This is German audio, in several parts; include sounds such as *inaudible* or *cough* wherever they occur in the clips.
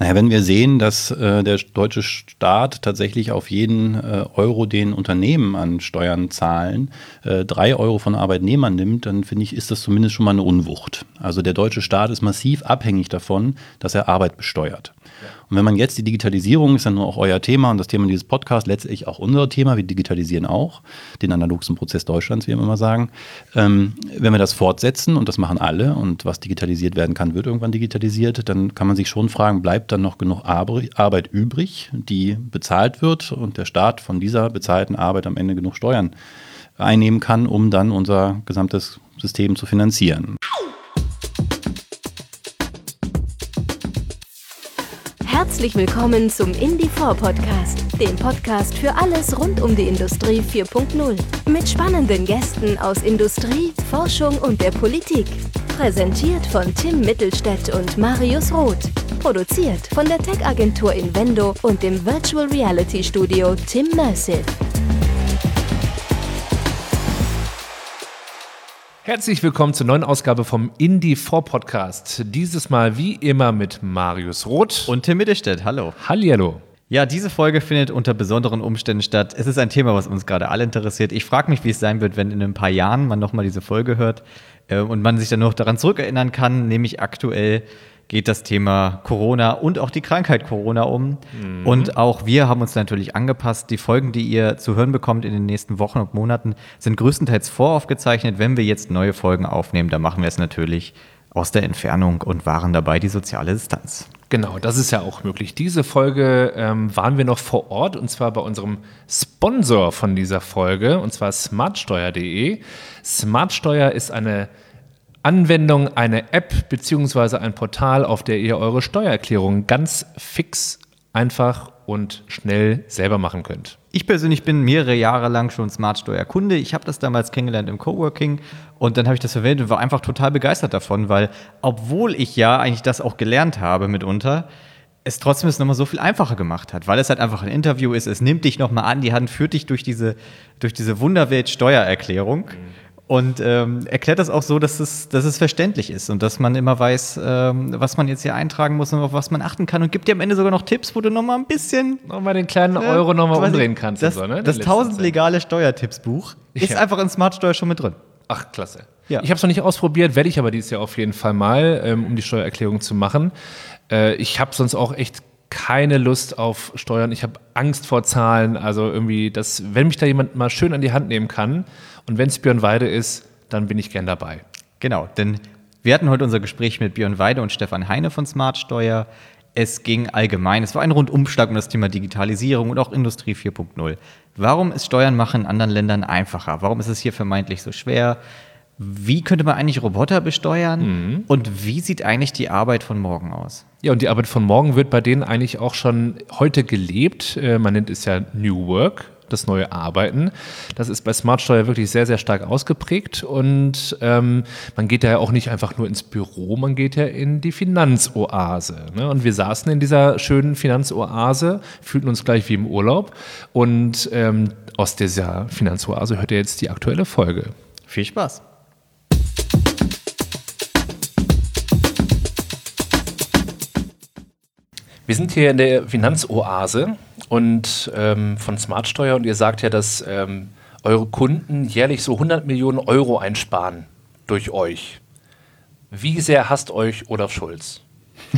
Naja, wenn wir sehen, dass äh, der deutsche Staat tatsächlich auf jeden äh, Euro, den Unternehmen an Steuern zahlen, äh, drei Euro von Arbeitnehmern nimmt, dann finde ich, ist das zumindest schon mal eine Unwucht. Also der deutsche Staat ist massiv abhängig davon, dass er Arbeit besteuert. Und wenn man jetzt die Digitalisierung, ist nur auch euer Thema und das Thema dieses Podcasts letztlich auch unser Thema, wir digitalisieren auch den analogsten Prozess Deutschlands, wie wir immer sagen. Ähm, wenn wir das fortsetzen und das machen alle und was digitalisiert werden kann, wird irgendwann digitalisiert, dann kann man sich schon fragen, bleibt dann noch genug Arbeit übrig, die bezahlt wird und der Staat von dieser bezahlten Arbeit am Ende genug Steuern einnehmen kann, um dann unser gesamtes System zu finanzieren. Herzlich willkommen zum Indie4 Podcast, dem Podcast für alles rund um die Industrie 4.0. Mit spannenden Gästen aus Industrie, Forschung und der Politik. Präsentiert von Tim Mittelstädt und Marius Roth. Produziert von der Tech-Agentur Invendo und dem Virtual Reality Studio Tim Mersive. Herzlich willkommen zur neuen Ausgabe vom Indie 4 Podcast. Dieses Mal wie immer mit Marius Roth und Tim Mittelstädt. Hallo. Hallihallo. Ja, diese Folge findet unter besonderen Umständen statt. Es ist ein Thema, was uns gerade alle interessiert. Ich frage mich, wie es sein wird, wenn in ein paar Jahren man nochmal diese Folge hört äh, und man sich dann noch daran zurückerinnern kann, nämlich aktuell geht das Thema Corona und auch die Krankheit Corona um. Mhm. Und auch wir haben uns natürlich angepasst. Die Folgen, die ihr zu hören bekommt in den nächsten Wochen und Monaten, sind größtenteils voraufgezeichnet. Wenn wir jetzt neue Folgen aufnehmen, dann machen wir es natürlich aus der Entfernung und waren dabei die soziale Distanz. Genau, das ist ja auch möglich. Diese Folge ähm, waren wir noch vor Ort und zwar bei unserem Sponsor von dieser Folge und zwar smartsteuer.de. Smartsteuer ist eine Anwendung, eine App bzw. ein Portal, auf der ihr eure Steuererklärung ganz fix, einfach und schnell selber machen könnt. Ich persönlich bin mehrere Jahre lang schon Smartsteuer-Kunde. Ich habe das damals kennengelernt im Coworking und dann habe ich das verwendet und war einfach total begeistert davon, weil obwohl ich ja eigentlich das auch gelernt habe mitunter, es trotzdem es nochmal so viel einfacher gemacht hat, weil es halt einfach ein Interview ist. Es nimmt dich nochmal an die Hand, führt dich durch diese, durch diese Wunderwelt Steuererklärung. Mhm und ähm, erklärt das auch so, dass es, dass es verständlich ist und dass man immer weiß, ähm, was man jetzt hier eintragen muss und auf was man achten kann und gibt dir am Ende sogar noch Tipps, wo du nochmal ein bisschen nochmal den kleinen ne, Euro nochmal umdrehen kannst. Das, so, ne? das 1000 legale Steuertippsbuch ja. ist einfach in Smartsteuer schon mit drin. Ach, klasse. Ja. Ich habe es noch nicht ausprobiert, werde ich aber dieses Jahr auf jeden Fall mal, ähm, um die Steuererklärung zu machen. Äh, ich habe sonst auch echt keine Lust auf Steuern. Ich habe Angst vor Zahlen. Also irgendwie, dass, wenn mich da jemand mal schön an die Hand nehmen kann, und wenn es Björn Weide ist, dann bin ich gern dabei. Genau, denn wir hatten heute unser Gespräch mit Björn Weide und Stefan Heine von Smartsteuer. Es ging allgemein, es war ein Rundumschlag um das Thema Digitalisierung und auch Industrie 4.0. Warum ist Steuern machen in anderen Ländern einfacher? Warum ist es hier vermeintlich so schwer? Wie könnte man eigentlich Roboter besteuern? Mhm. Und wie sieht eigentlich die Arbeit von morgen aus? Ja, und die Arbeit von morgen wird bei denen eigentlich auch schon heute gelebt. Äh, man nennt es ja New Work das neue Arbeiten. Das ist bei Smartsteuer wirklich sehr, sehr stark ausgeprägt und ähm, man geht ja auch nicht einfach nur ins Büro, man geht ja in die Finanzoase. Ne? Und wir saßen in dieser schönen Finanzoase, fühlten uns gleich wie im Urlaub und ähm, aus dieser Finanzoase hört ihr jetzt die aktuelle Folge. Viel Spaß! Wir sind hier in der Finanzoase und ähm, von Smartsteuer und ihr sagt ja, dass ähm, eure Kunden jährlich so 100 Millionen Euro einsparen durch euch. Wie sehr hasst euch Olaf Schulz?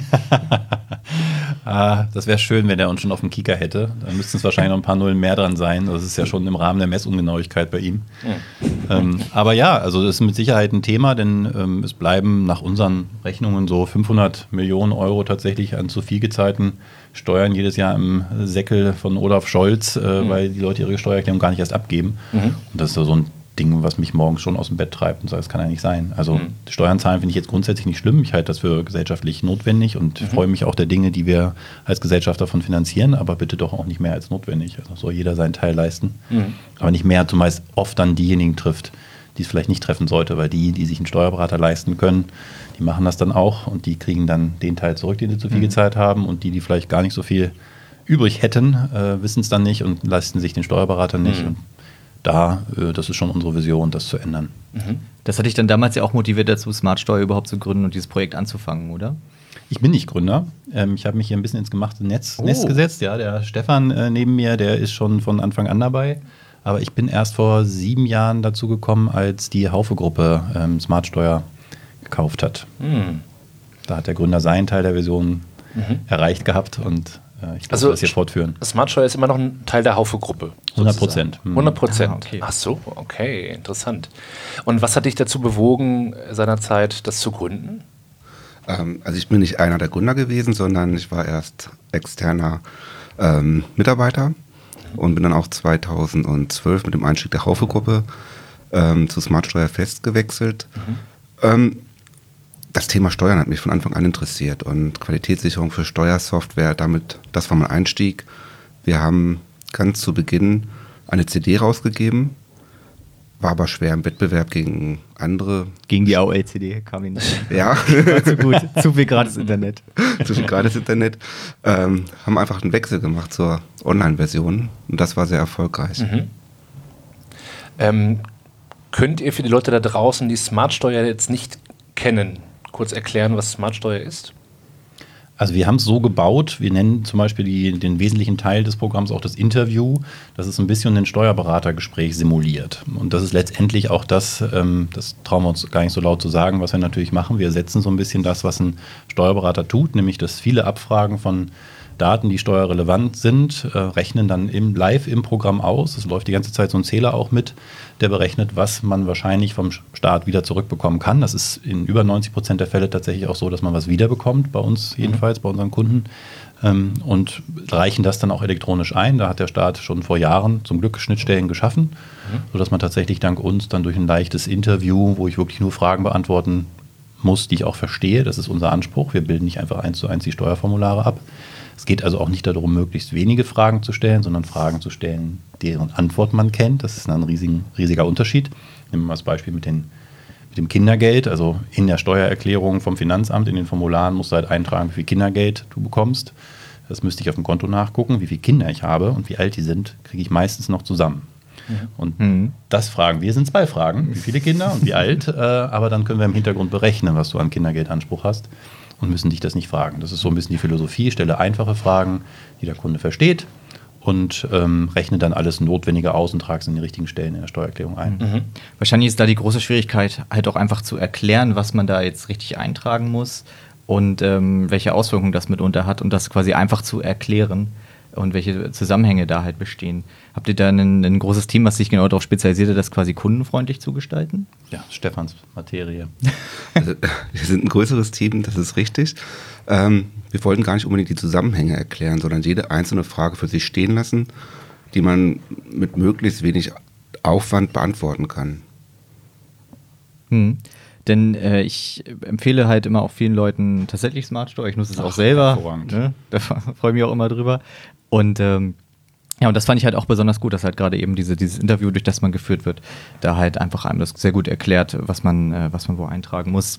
*laughs* ah, das wäre schön, wenn er uns schon auf dem Kicker hätte. Da müssten es wahrscheinlich noch ein paar Nullen mehr dran sein. Das ist ja schon im Rahmen der Messungenauigkeit bei ihm. Ähm, aber ja, also das ist mit Sicherheit ein Thema, denn ähm, es bleiben nach unseren Rechnungen so 500 Millionen Euro tatsächlich an zu viel gezahlten Steuern jedes Jahr im Säckel von Olaf Scholz, äh, mhm. weil die Leute ihre Steuererklärung gar nicht erst abgeben. Mhm. Und das ist so ein Ding, was mich morgens schon aus dem Bett treibt und sagt, das kann ja nicht sein. Also mhm. Steuern zahlen finde ich jetzt grundsätzlich nicht schlimm. Ich halte das für gesellschaftlich notwendig und mhm. freue mich auch der Dinge, die wir als Gesellschaft davon finanzieren, aber bitte doch auch nicht mehr als notwendig. Also soll jeder seinen Teil leisten. Mhm. Aber nicht mehr, zumeist oft dann diejenigen trifft, die es vielleicht nicht treffen sollte, weil die, die sich einen Steuerberater leisten können, die machen das dann auch und die kriegen dann den Teil zurück, den sie zu viel mhm. gezahlt haben und die, die vielleicht gar nicht so viel übrig hätten, äh, wissen es dann nicht und leisten sich den Steuerberater nicht. Mhm. Und da, äh, das ist schon unsere Vision, das zu ändern. Mhm. Das hatte ich dann damals ja auch motiviert dazu, Smartsteuer überhaupt zu gründen und dieses Projekt anzufangen, oder? Ich bin nicht Gründer. Ähm, ich habe mich hier ein bisschen ins gemachte Netz, Oh. Nest gesetzt. Ja, der Stefan äh, neben mir, der ist schon von Anfang an dabei. Aber ich bin erst vor sieben Jahren dazu gekommen, als die Haufe-Gruppe ähm, Smartsteuer gekauft hat. Hm. Da hat der Gründer seinen Teil der Version erreicht gehabt und ich Also also, das hier fortführen. Smartsteuer ist immer noch ein Teil der Haufe-Gruppe. 100 sozusagen. Prozent. Mhm. 100 Prozent. Ah, okay. Ach so, okay, interessant. Und was hat dich dazu bewogen, seinerzeit das zu gründen? Ähm, also ich bin nicht einer der Gründer gewesen, sondern ich war erst externer ähm, Mitarbeiter und bin dann auch 2012 mit dem Einstieg der Haufe-Gruppe ähm, zu Smartsteuer Fest gewechselt. Ähm, das Thema Steuern hat mich von Anfang an interessiert und Qualitätssicherung für Steuersoftware, damit, das war mein Einstieg. Wir haben ganz zu Beginn eine CD rausgegeben, war aber schwer im Wettbewerb gegen andere Gegen die AOL-CD kam ihn nicht. *laughs* ja, War zu gut. Zu viel gratis Internet. *laughs* zu viel gratis Internet, ähm, haben einfach einen Wechsel gemacht zur Online-Version und das war sehr erfolgreich. Ähm, könnt ihr für die Leute da draußen, die Smartsteuer jetzt nicht kennen, kurz erklären, was Smartsteuer ist? Also wir haben es so gebaut, wir nennen zum Beispiel die, den wesentlichen Teil des Programms auch das Interview. Das ist ein bisschen ein Steuerberatergespräch simuliert. Und das ist letztendlich auch das, ähm, das trauen wir uns gar nicht so laut zu sagen, was wir natürlich machen. Wir setzen so ein bisschen das, was ein Steuerberater tut, nämlich dass viele Abfragen von Daten, die steuerrelevant sind, äh, rechnen dann im, live im Programm aus. Es läuft die ganze Zeit so ein Zähler auch mit, der berechnet, was man wahrscheinlich vom Staat wieder zurückbekommen kann. Das ist in über 90 Prozent der Fälle tatsächlich auch so, dass man was wiederbekommt, bei uns jedenfalls, bei unseren Kunden. Ähm, und reichen das dann auch elektronisch ein. Da hat der Staat schon vor Jahren zum Glück Schnittstellen geschaffen, sodass man tatsächlich dank uns dann durch ein leichtes Interview, wo ich wirklich nur Fragen beantworten muss, die ich auch verstehe. Das ist unser Anspruch. Wir bilden nicht einfach eins zu eins die Steuerformulare ab. Es geht also auch nicht darum, möglichst wenige Fragen zu stellen, sondern Fragen zu stellen, deren Antwort man kennt. Das ist ein riesigen, riesiger Unterschied. Nehmen wir mal das Beispiel mit, den, mit dem Kindergeld. Also in der Steuererklärung vom Finanzamt, in den Formularen musst du halt eintragen, wie viel Kindergeld du bekommst. Das müsste ich auf dem Konto nachgucken. Wie viele Kinder ich habe und wie alt die sind, kriege ich meistens noch zusammen. Und das fragen wir, sind zwei Fragen. Wie viele Kinder und wie *laughs* alt? Äh, aber dann können wir im Hintergrund berechnen, was du an Kindergeldanspruch hast und müssen dich das nicht fragen. Das ist so ein bisschen die Philosophie. Stelle einfache Fragen, die der Kunde versteht und ähm, rechne dann alles Notwendige aus und trage es in die richtigen Stellen in der Steuererklärung ein. Wahrscheinlich ist da die große Schwierigkeit, halt auch einfach zu erklären, was man da jetzt richtig eintragen muss und ähm, welche Auswirkungen das mitunter hat und das quasi einfach zu erklären und welche Zusammenhänge da halt bestehen. Habt ihr da ein, ein großes Team, was sich genau darauf spezialisiert hat, das quasi kundenfreundlich zu gestalten? Ja, Stefans Materie. *laughs* Also, wir sind ein größeres Team, das ist richtig. Ähm, wir wollten gar nicht unbedingt die Zusammenhänge erklären, sondern jede einzelne Frage für sich stehen lassen, die man mit möglichst wenig Aufwand beantworten kann. Hm. Denn äh, ich empfehle halt immer auch vielen Leuten tatsächlich Smart Store. Ich nutze es auch selber. hervorragend. Ne? Da *laughs* freue ich mich auch immer drüber. Und ähm, ja, und das fand ich halt auch besonders gut, dass halt gerade eben diese, dieses Interview, durch das man geführt wird, da halt einfach einem das sehr gut erklärt, was man, äh, was man wo eintragen muss.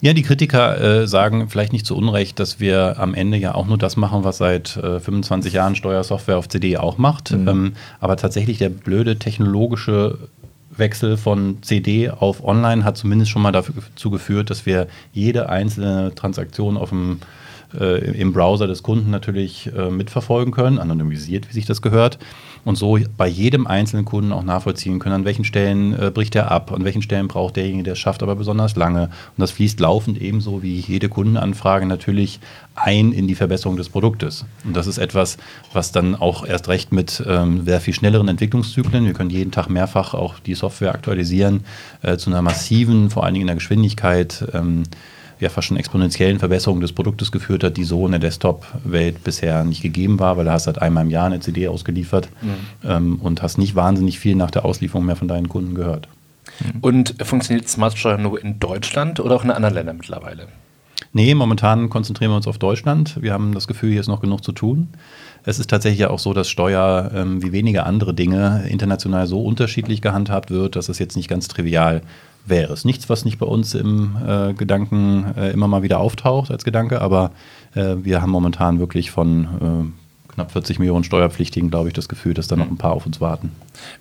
Ja, die Kritiker äh, sagen vielleicht nicht zu Unrecht, dass wir am Ende ja auch nur das machen, was seit äh, 25 Jahren Steuersoftware auf CD auch macht. Ähm, aber tatsächlich der blöde technologische Wechsel von CD auf Online hat zumindest schon mal dazu geführt, dass wir jede einzelne Transaktion auf dem äh, im Browser des Kunden natürlich äh, mitverfolgen können, anonymisiert, wie sich das gehört. Und so bei jedem einzelnen Kunden auch nachvollziehen können, an welchen Stellen äh, bricht er ab, an welchen Stellen braucht derjenige, der es schafft, aber besonders lange. Und das fließt laufend ebenso wie jede Kundenanfrage natürlich ein in die Verbesserung des Produktes. Und das ist etwas, was dann auch erst recht mit ähm, sehr viel schnelleren Entwicklungszyklen, wir können jeden Tag mehrfach auch die Software aktualisieren, äh, zu einer massiven, vor allen Dingen in der Geschwindigkeit, ähm, ja fast schon exponentiellen Verbesserung des Produktes geführt hat, die so in der Desktop-Welt bisher nicht gegeben war, weil du hast halt einmal im Jahr eine CD ausgeliefert ähm, und hast nicht wahnsinnig viel nach der Auslieferung mehr von deinen Kunden gehört. Und funktioniert Smartsteuer nur in Deutschland oder auch in anderen Ländern mittlerweile? Nee, momentan konzentrieren wir uns auf Deutschland. Wir haben das Gefühl, hier ist noch genug zu tun. Es ist tatsächlich auch so, dass Steuer ähm, wie wenige andere Dinge international so unterschiedlich gehandhabt wird, dass es jetzt nicht ganz trivial wäre. Es nichts, was nicht bei uns im äh, Gedanken äh, immer mal wieder auftaucht als Gedanke, aber äh, wir haben momentan wirklich von äh, knapp 40 Millionen Steuerpflichtigen, glaube ich, das Gefühl, dass da noch ein paar auf uns warten.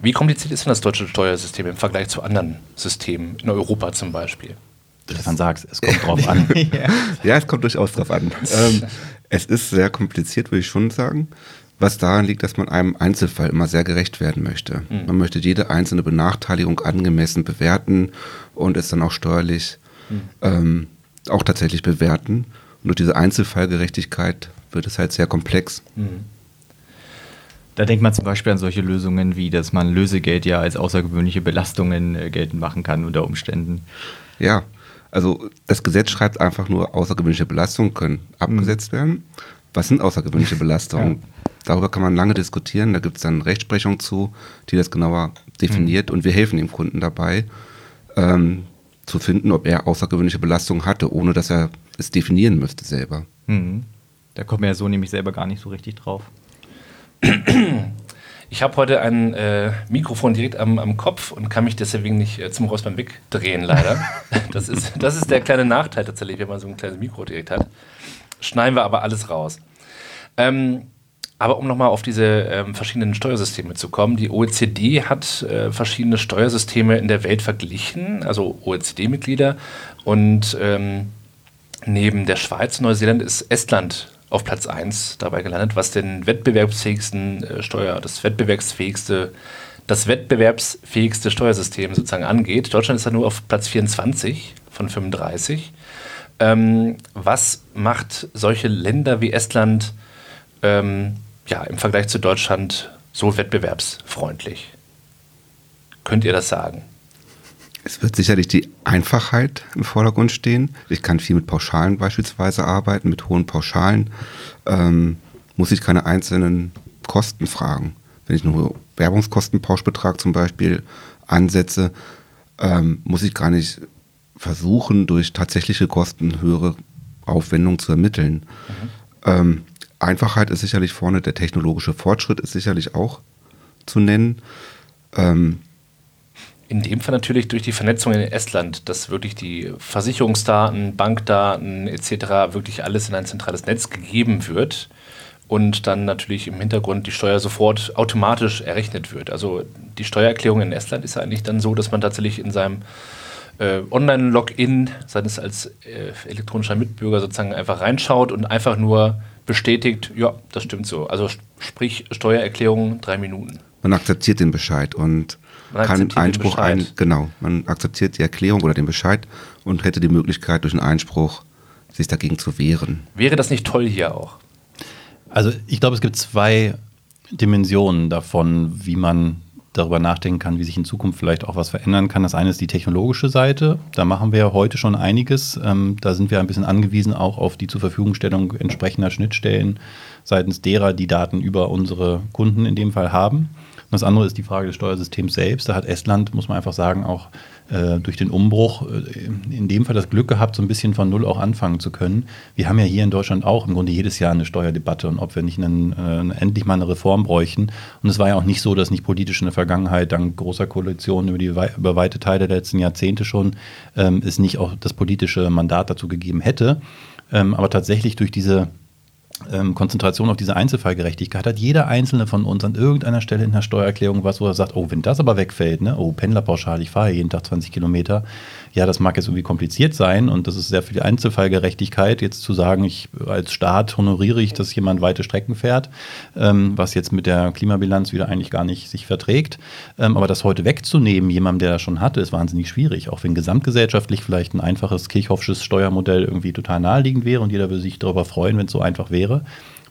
Wie kompliziert ist denn das deutsche Steuersystem im Vergleich zu anderen Systemen, in Europa zum Beispiel? Stefan sag's, es kommt drauf an. *laughs* Ja, es kommt durchaus drauf an. *laughs* Ähm, es ist sehr kompliziert, würde ich schon sagen. Was daran liegt, dass man einem Einzelfall immer sehr gerecht werden möchte. Man möchte jede einzelne Benachteiligung angemessen bewerten und es dann auch steuerlich ähm, auch tatsächlich bewerten. Und durch diese Einzelfallgerechtigkeit wird es halt sehr komplex. Da denkt man zum Beispiel an solche Lösungen wie, dass man Lösegeld ja als außergewöhnliche Belastungen äh, geltend machen kann unter Umständen. Ja, also das Gesetz schreibt einfach nur, außergewöhnliche Belastungen können abgesetzt werden. Was sind außergewöhnliche *laughs* Belastungen? Darüber kann man lange diskutieren. Da gibt es dann Rechtsprechung zu, die das genauer definiert. Und wir helfen dem Kunden dabei, ähm, zu finden, ob er außergewöhnliche Belastungen hatte, ohne dass er es definieren müsste selber. Mhm. Da kommt man ja so nämlich selber gar nicht so richtig drauf. *clears throat* Ich habe heute ein äh, Mikrofon direkt am, am Kopf und kann mich deswegen nicht äh, zum Räuspern wegdrehen, leider. *laughs* das, ist, das ist der kleine Nachteil tatsächlich, wenn man so ein kleines Mikro direkt hat. Schneiden wir aber alles raus. Ähm, aber um nochmal auf diese ähm, verschiedenen Steuersysteme zu kommen, die OECD hat äh, verschiedene Steuersysteme in der Welt verglichen, also OECD-Mitglieder. Und ähm, neben der Schweiz und Neuseeland ist Estland auf Platz 1 dabei gelandet, was den wettbewerbsfähigsten äh, Steuer, das wettbewerbsfähigste, das wettbewerbsfähigste Steuersystem sozusagen angeht. Deutschland ist da nur auf Platz 24 von 35. Ähm, was macht solche Länder wie Estland ähm, ja, im Vergleich zu Deutschland so wettbewerbsfreundlich? Könnt ihr das sagen? Es wird sicherlich die Einfachheit im Vordergrund stehen. Ich kann viel mit Pauschalen beispielsweise arbeiten, mit hohen Pauschalen. Ähm, muss ich keine einzelnen Kosten fragen. Wenn ich nur Werbungskostenpauschbetrag zum Beispiel ansetze, ähm, muss ich gar nicht versuchen, durch tatsächliche Kosten höhere Aufwendungen zu ermitteln. Ähm, Einfachheit ist sicherlich vorne, der technologische Fortschritt ist sicherlich auch zu nennen. Ähm, In dem Fall natürlich durch die Vernetzung in Estland, dass wirklich die Versicherungsdaten, Bankdaten etc. wirklich alles in ein zentrales Netz gegeben wird und dann natürlich im Hintergrund die Steuer sofort automatisch errechnet wird. Also die Steuererklärung in Estland ist ja eigentlich dann so, dass man tatsächlich in seinem äh, Online-Login seines als äh, elektronischer Mitbürger sozusagen einfach reinschaut und einfach nur bestätigt, ja, das stimmt so. Also sp- sprich Steuererklärung drei Minuten. man akzeptiert den Bescheid und Man kann Einspruch ein, genau, man akzeptiert die Erklärung oder den Bescheid und hätte die Möglichkeit durch einen Einspruch sich dagegen zu wehren. Wäre das nicht toll hier auch? Also ich glaube, es gibt zwei Dimensionen davon, wie man darüber nachdenken kann, wie sich in Zukunft vielleicht auch was verändern kann. Das eine ist die technologische Seite. Da machen wir heute schon einiges. Ähm, da sind wir ein bisschen angewiesen auch auf die zur Verfügungstellung entsprechender Schnittstellen seitens derer, die Daten über unsere Kunden in dem Fall haben. Und das andere ist die Frage des Steuersystems selbst. Da hat Estland, muss man einfach sagen, auch äh, durch den Umbruch äh, in dem Fall das Glück gehabt, so ein bisschen von Null auch anfangen zu können. Wir haben ja hier in Deutschland auch im Grunde jedes Jahr eine Steuerdebatte und ob wir nicht einen, äh, endlich mal eine Reform bräuchten. Und es war ja auch nicht so, dass nicht politisch in der Vergangenheit dank großer Koalitionen über, über weite Teile der letzten Jahrzehnte schon ähm, es nicht auch das politische Mandat dazu gegeben hätte. Ähm, aber tatsächlich durch diese ähm, Konzentration auf diese Einzelfallgerechtigkeit hat jeder einzelne von uns an irgendeiner Stelle in der Steuererklärung was, wo er sagt, oh, wenn das aber wegfällt, ne, oh, Pendlerpauschal, ich fahre jeden Tag 20 Kilometer, ja, das mag jetzt irgendwie kompliziert sein und das ist sehr viel Einzelfallgerechtigkeit, jetzt zu sagen, ich als Staat honoriere ich, dass jemand weite Strecken fährt, ähm, was jetzt mit der Klimabilanz wieder eigentlich gar nicht sich verträgt. Ähm, aber das heute wegzunehmen, jemandem, der das schon hatte, ist wahnsinnig schwierig, auch wenn gesamtgesellschaftlich vielleicht ein einfaches Kirchhoffsches Steuermodell irgendwie total naheliegend wäre und jeder würde sich darüber freuen, wenn es so einfach wäre.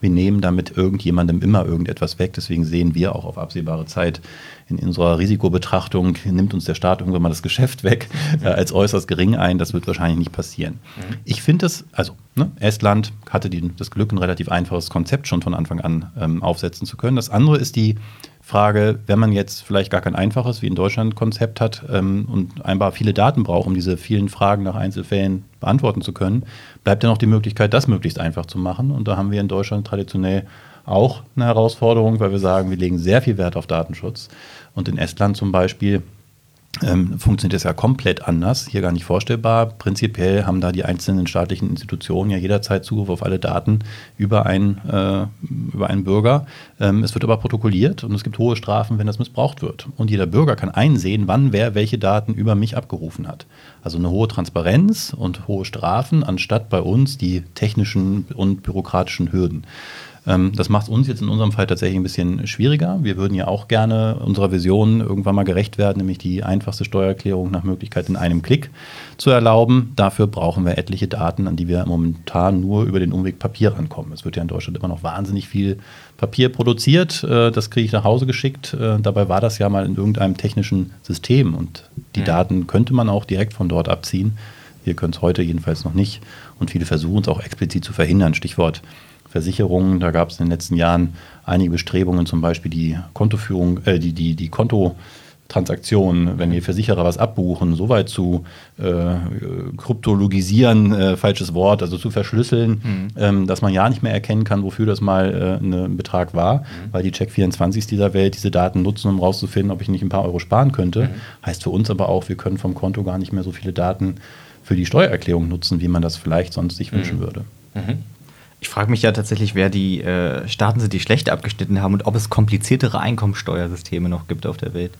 Wir nehmen damit irgendjemandem immer irgendetwas weg. Deswegen sehen wir auch auf absehbare Zeit in unserer Risikobetrachtung, nimmt uns der Staat irgendwann mal das Geschäft weg, *laughs* äh, als äußerst gering ein. Das wird wahrscheinlich nicht passieren. Ich finde es, also ne, Estland hatte die, das Glück, ein relativ einfaches Konzept schon von Anfang an ähm, aufsetzen zu können. Das andere ist die Frage, wenn man jetzt vielleicht gar kein einfaches, wie in Deutschland, Konzept hat ähm, und einfach viele Daten braucht, um diese vielen Fragen nach Einzelfällen beantworten zu können, bleibt ja noch die Möglichkeit, das möglichst einfach zu machen. Und da haben wir in Deutschland traditionell auch eine Herausforderung, weil wir sagen, wir legen sehr viel Wert auf Datenschutz. Und in Estland zum Beispiel ähm, funktioniert das ja komplett anders, hier gar nicht vorstellbar. Prinzipiell haben da die einzelnen staatlichen Institutionen ja jederzeit Zugriff auf alle Daten über einen, äh, über einen Bürger. Ähm, es wird aber protokolliert und es gibt hohe Strafen, wenn das missbraucht wird. Und jeder Bürger kann einsehen, wann wer welche Daten über mich abgerufen hat. Also eine hohe Transparenz und hohe Strafen, anstatt bei uns die technischen und bürokratischen Hürden. Ähm, das macht uns jetzt in unserem Fall tatsächlich ein bisschen schwieriger. Wir würden ja auch gerne unserer Vision irgendwann mal gerecht werden, nämlich die einfachste Steuererklärung nach Möglichkeit in einem Klick zu erlauben. Dafür brauchen wir etliche Daten, an die wir momentan nur über den Umweg Papier rankommen. Es wird ja in Deutschland immer noch wahnsinnig viel Papier produziert. Äh, das kriege ich nach Hause geschickt. Äh, dabei war das ja mal in irgendeinem technischen System und die mhm. Daten könnte man auch direkt von dort abziehen. Wir können es heute jedenfalls noch nicht. Und viele versuchen es auch explizit zu verhindern. Stichwort Versicherungen. Da gab es in den letzten Jahren einige Bestrebungen, zum Beispiel die Kontoführung, äh, die, die, die Kontotransaktionen, wenn die Versicherer was abbuchen, so weit zu äh, kryptologisieren, äh, falsches Wort, also zu verschlüsseln, mhm. ähm, dass man ja nicht mehr erkennen kann, wofür das mal äh, ein Betrag war, mhm. weil die Check24s dieser Welt diese Daten nutzen, um rauszufinden, ob ich nicht ein paar Euro sparen könnte. Mhm. Heißt für uns aber auch, wir können vom Konto gar nicht mehr so viele Daten für die Steuererklärung nutzen, wie man das vielleicht sonst sich wünschen mhm. würde. Ich frage mich ja tatsächlich, wer die äh, Staaten sind, die schlecht abgeschnitten haben und ob es kompliziertere Einkommensteuersysteme noch gibt auf der Welt.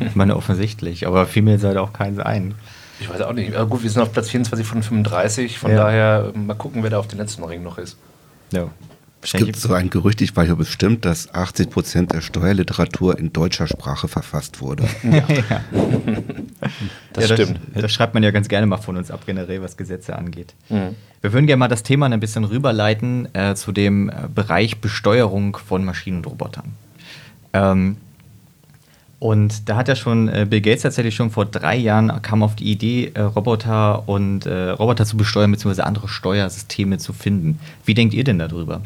ich meine, offensichtlich, aber fiel mir jetzt halt auch keins ein. Ich weiß auch nicht. Aber gut, wir sind auf Platz 24 von 35, von ja. daher mal gucken, wer da auf den letzten Ring noch ist. Ja. Es gibt so ein Gerücht, ich weiß nicht, ob es stimmt, dass 80 Prozent der Steuerliteratur in deutscher Sprache verfasst wurde. Ja, *laughs* ja. Das, ja, stimmt. Das, das, schreibt man ja ganz gerne mal von uns ab, generell, was Gesetze angeht. Mhm. Wir würden gerne mal das Thema ein bisschen rüberleiten äh, zu dem äh, Bereich Besteuerung von Maschinen und Robotern. Ähm, und da hat ja schon äh, Bill Gates tatsächlich schon vor drei Jahren kam auf die Idee, äh, Roboter und äh, Roboter zu besteuern, beziehungsweise andere Steuersysteme zu finden. Wie denkt ihr denn darüber?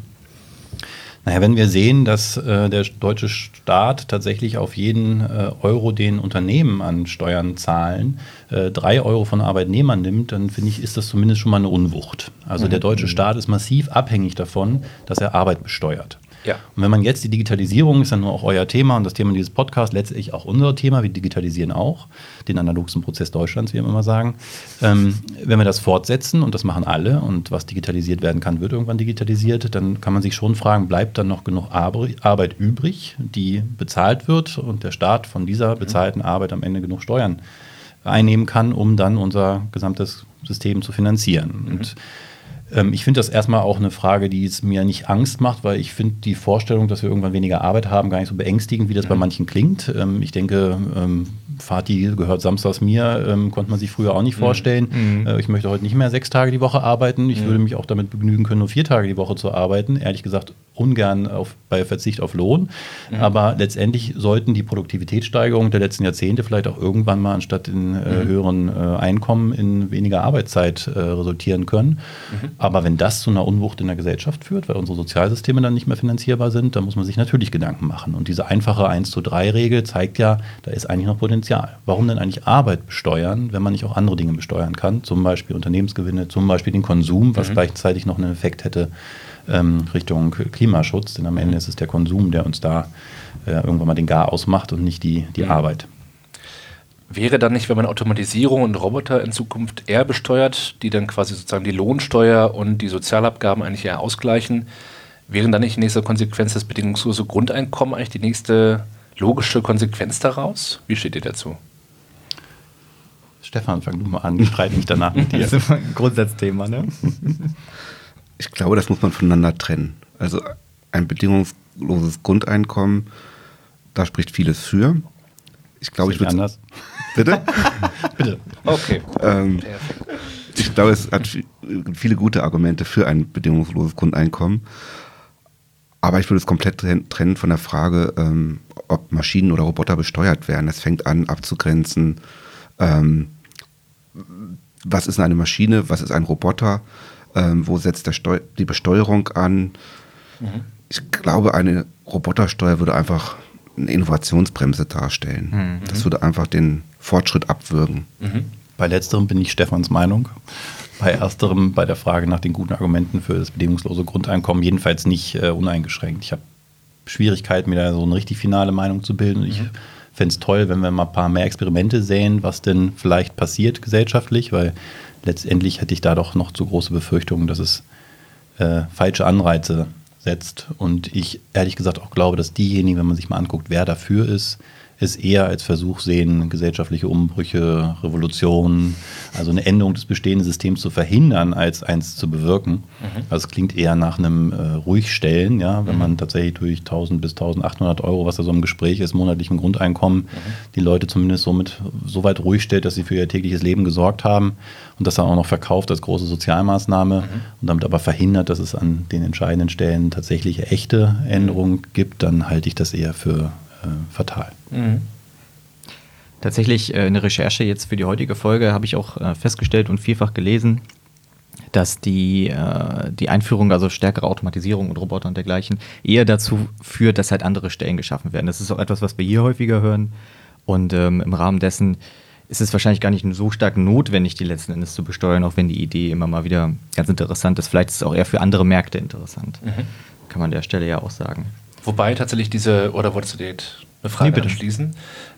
Naja, wenn wir sehen, dass äh, der deutsche Staat tatsächlich auf jeden äh, Euro, den Unternehmen an Steuern zahlen, äh, drei Euro von Arbeitnehmern nimmt, dann finde ich, ist das zumindest schon mal eine Unwucht. Also mhm. der deutsche Staat ist massiv abhängig davon, dass er Arbeit besteuert. Ja. Und wenn man jetzt die Digitalisierung, ist dann nur auch euer Thema und das Thema dieses Podcasts letztlich auch unser Thema, wir digitalisieren auch den analogsten Prozess Deutschlands, wie wir immer sagen. Ähm, wenn wir das fortsetzen und das machen alle und was digitalisiert werden kann, wird irgendwann digitalisiert, dann kann man sich schon fragen, bleibt dann noch genug Arbeit übrig, die bezahlt wird und der Staat von dieser mhm. bezahlten Arbeit am Ende genug Steuern einnehmen kann, um dann unser gesamtes System zu finanzieren. Mhm. Und ähm, ich finde das erstmal auch eine Frage, die es mir nicht Angst macht, weil ich finde die Vorstellung, dass wir irgendwann weniger Arbeit haben, gar nicht so beängstigend, wie das mhm. bei manchen klingt. Ähm, ich denke, ähm, Fatih gehört samstags mir, ähm, konnte man sich früher auch nicht mhm. vorstellen. Mhm. Äh, ich möchte heute nicht mehr sechs Tage die Woche arbeiten. Ich mhm. würde mich auch damit begnügen können, nur vier Tage die Woche zu arbeiten. Ehrlich gesagt, ungern auf, bei Verzicht auf Lohn. Mhm. Aber letztendlich sollten die Produktivitätssteigerungen der letzten Jahrzehnte vielleicht auch irgendwann mal anstatt in äh, mhm. höheren äh, Einkommen in weniger Arbeitszeit äh, resultieren können. Mhm. Aber wenn das zu einer Unwucht in der Gesellschaft führt, weil unsere Sozialsysteme dann nicht mehr finanzierbar sind, dann muss man sich natürlich Gedanken machen. Und diese einfache 1 zu 3 Regel zeigt ja, da ist eigentlich noch Potenzial. Warum denn eigentlich Arbeit besteuern, wenn man nicht auch andere Dinge besteuern kann? Zum Beispiel Unternehmensgewinne, zum Beispiel den Konsum, was mhm. gleichzeitig noch einen Effekt hätte ähm, Richtung Klimaschutz. Denn am Ende mhm. ist es der Konsum, der uns da äh, irgendwann mal den Gar ausmacht und nicht die, die mhm. Arbeit. Wäre dann nicht, wenn man Automatisierung und Roboter in Zukunft eher besteuert, die dann quasi sozusagen die Lohnsteuer und die Sozialabgaben eigentlich eher ausgleichen, wären dann nicht in nächster Konsequenz das bedingungslose Grundeinkommen eigentlich die nächste logische Konsequenz daraus? Wie steht ihr dazu? Stefan, fang du mal an, ich streite mich danach mit *laughs* dir. Das ist ein Grundsatzthema, ne? *laughs* Ich glaube, das muss man voneinander trennen. Also ein bedingungsloses Grundeinkommen, da spricht vieles für. Ich glaube, ich würde. anders. Bitte? *laughs* Bitte. Okay. Ähm, ich glaube, es hat viele gute Argumente für ein bedingungsloses Grundeinkommen. Aber ich würde es komplett trennen von der Frage, ähm, ob Maschinen oder Roboter besteuert werden. Es fängt an abzugrenzen, ähm, was ist eine Maschine, was ist ein Roboter, ähm, wo setzt die Besteuerung an. Mhm. Ich glaube, eine Robotersteuer würde einfach eine Innovationsbremse darstellen. Mhm. Das würde einfach den Fortschritt abwürgen. Mhm. Bei letzterem bin ich Stefans Meinung. Bei ersterem, bei der Frage nach den guten Argumenten für das bedingungslose Grundeinkommen, jedenfalls nicht äh, uneingeschränkt. Ich habe Schwierigkeiten, mir da so eine richtig finale Meinung zu bilden. Ich mhm. fände es toll, wenn wir mal ein paar mehr Experimente sehen, was denn vielleicht passiert gesellschaftlich, weil letztendlich hätte ich da doch noch zu große Befürchtungen, dass es äh, falsche Anreize setzt. Und ich ehrlich gesagt auch glaube, dass diejenigen, wenn man sich mal anguckt, wer dafür ist, es eher als Versuch sehen, gesellschaftliche Umbrüche, Revolutionen, also eine Änderung des bestehenden Systems zu verhindern, als eins zu bewirken. Mhm. Also es klingt eher nach einem äh, Ruhigstellen, ja, wenn mhm. man tatsächlich durch 1000 bis 1800 Euro, was da so im Gespräch ist, monatlichem Grundeinkommen, mhm. die Leute zumindest somit so weit ruhig stellt, dass sie für ihr tägliches Leben gesorgt haben und das dann auch noch verkauft als große Sozialmaßnahme mhm. und damit aber verhindert, dass es an den entscheidenden Stellen tatsächliche echte Änderungen gibt, dann halte ich das eher für fatal. Mhm. Tatsächlich äh, in der Recherche jetzt für die heutige Folge habe ich auch äh, festgestellt und vielfach gelesen, dass die, äh, die Einführung, also stärkere Automatisierung und Roboter und dergleichen, eher dazu führt, dass halt andere Stellen geschaffen werden. Das ist auch etwas, was wir hier häufiger hören. Und ähm, im Rahmen dessen ist es wahrscheinlich gar nicht so stark notwendig, die letzten Endes zu besteuern, auch wenn die Idee immer mal wieder ganz interessant ist. Vielleicht ist es auch eher für andere Märkte interessant. Mhm. Kann man an der Stelle ja auch sagen. Wobei tatsächlich diese, oder wolltest du dir eine Frage nee, anschließen?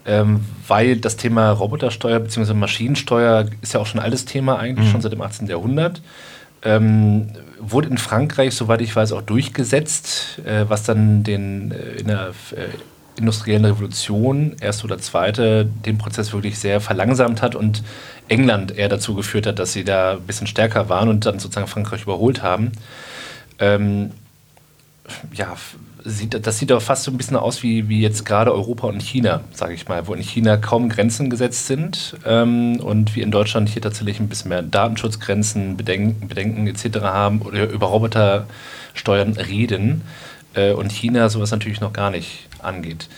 Ähm, weil das Thema Robotersteuer bzw. Maschinensteuer ist ja auch schon ein altes Thema eigentlich, mhm. schon seit dem 18. Jahrhundert. Ähm, wurde in Frankreich, soweit ich weiß, auch durchgesetzt, äh, was dann den, äh, in der äh, industriellen Revolution, erste oder zweite, den Prozess wirklich sehr verlangsamt hat und England eher dazu geführt hat, dass sie da ein bisschen stärker waren und dann sozusagen Frankreich überholt haben. Ähm, ja, sieht, das sieht doch fast so ein bisschen aus wie, wie jetzt gerade Europa und China, sage ich mal, wo in China kaum Grenzen gesetzt sind ähm, und wir in Deutschland hier tatsächlich ein bisschen mehr Datenschutzgrenzen, Bedenken, Bedenken etc. haben oder über Robotersteuern reden äh, und China sowas natürlich noch gar nicht angeht.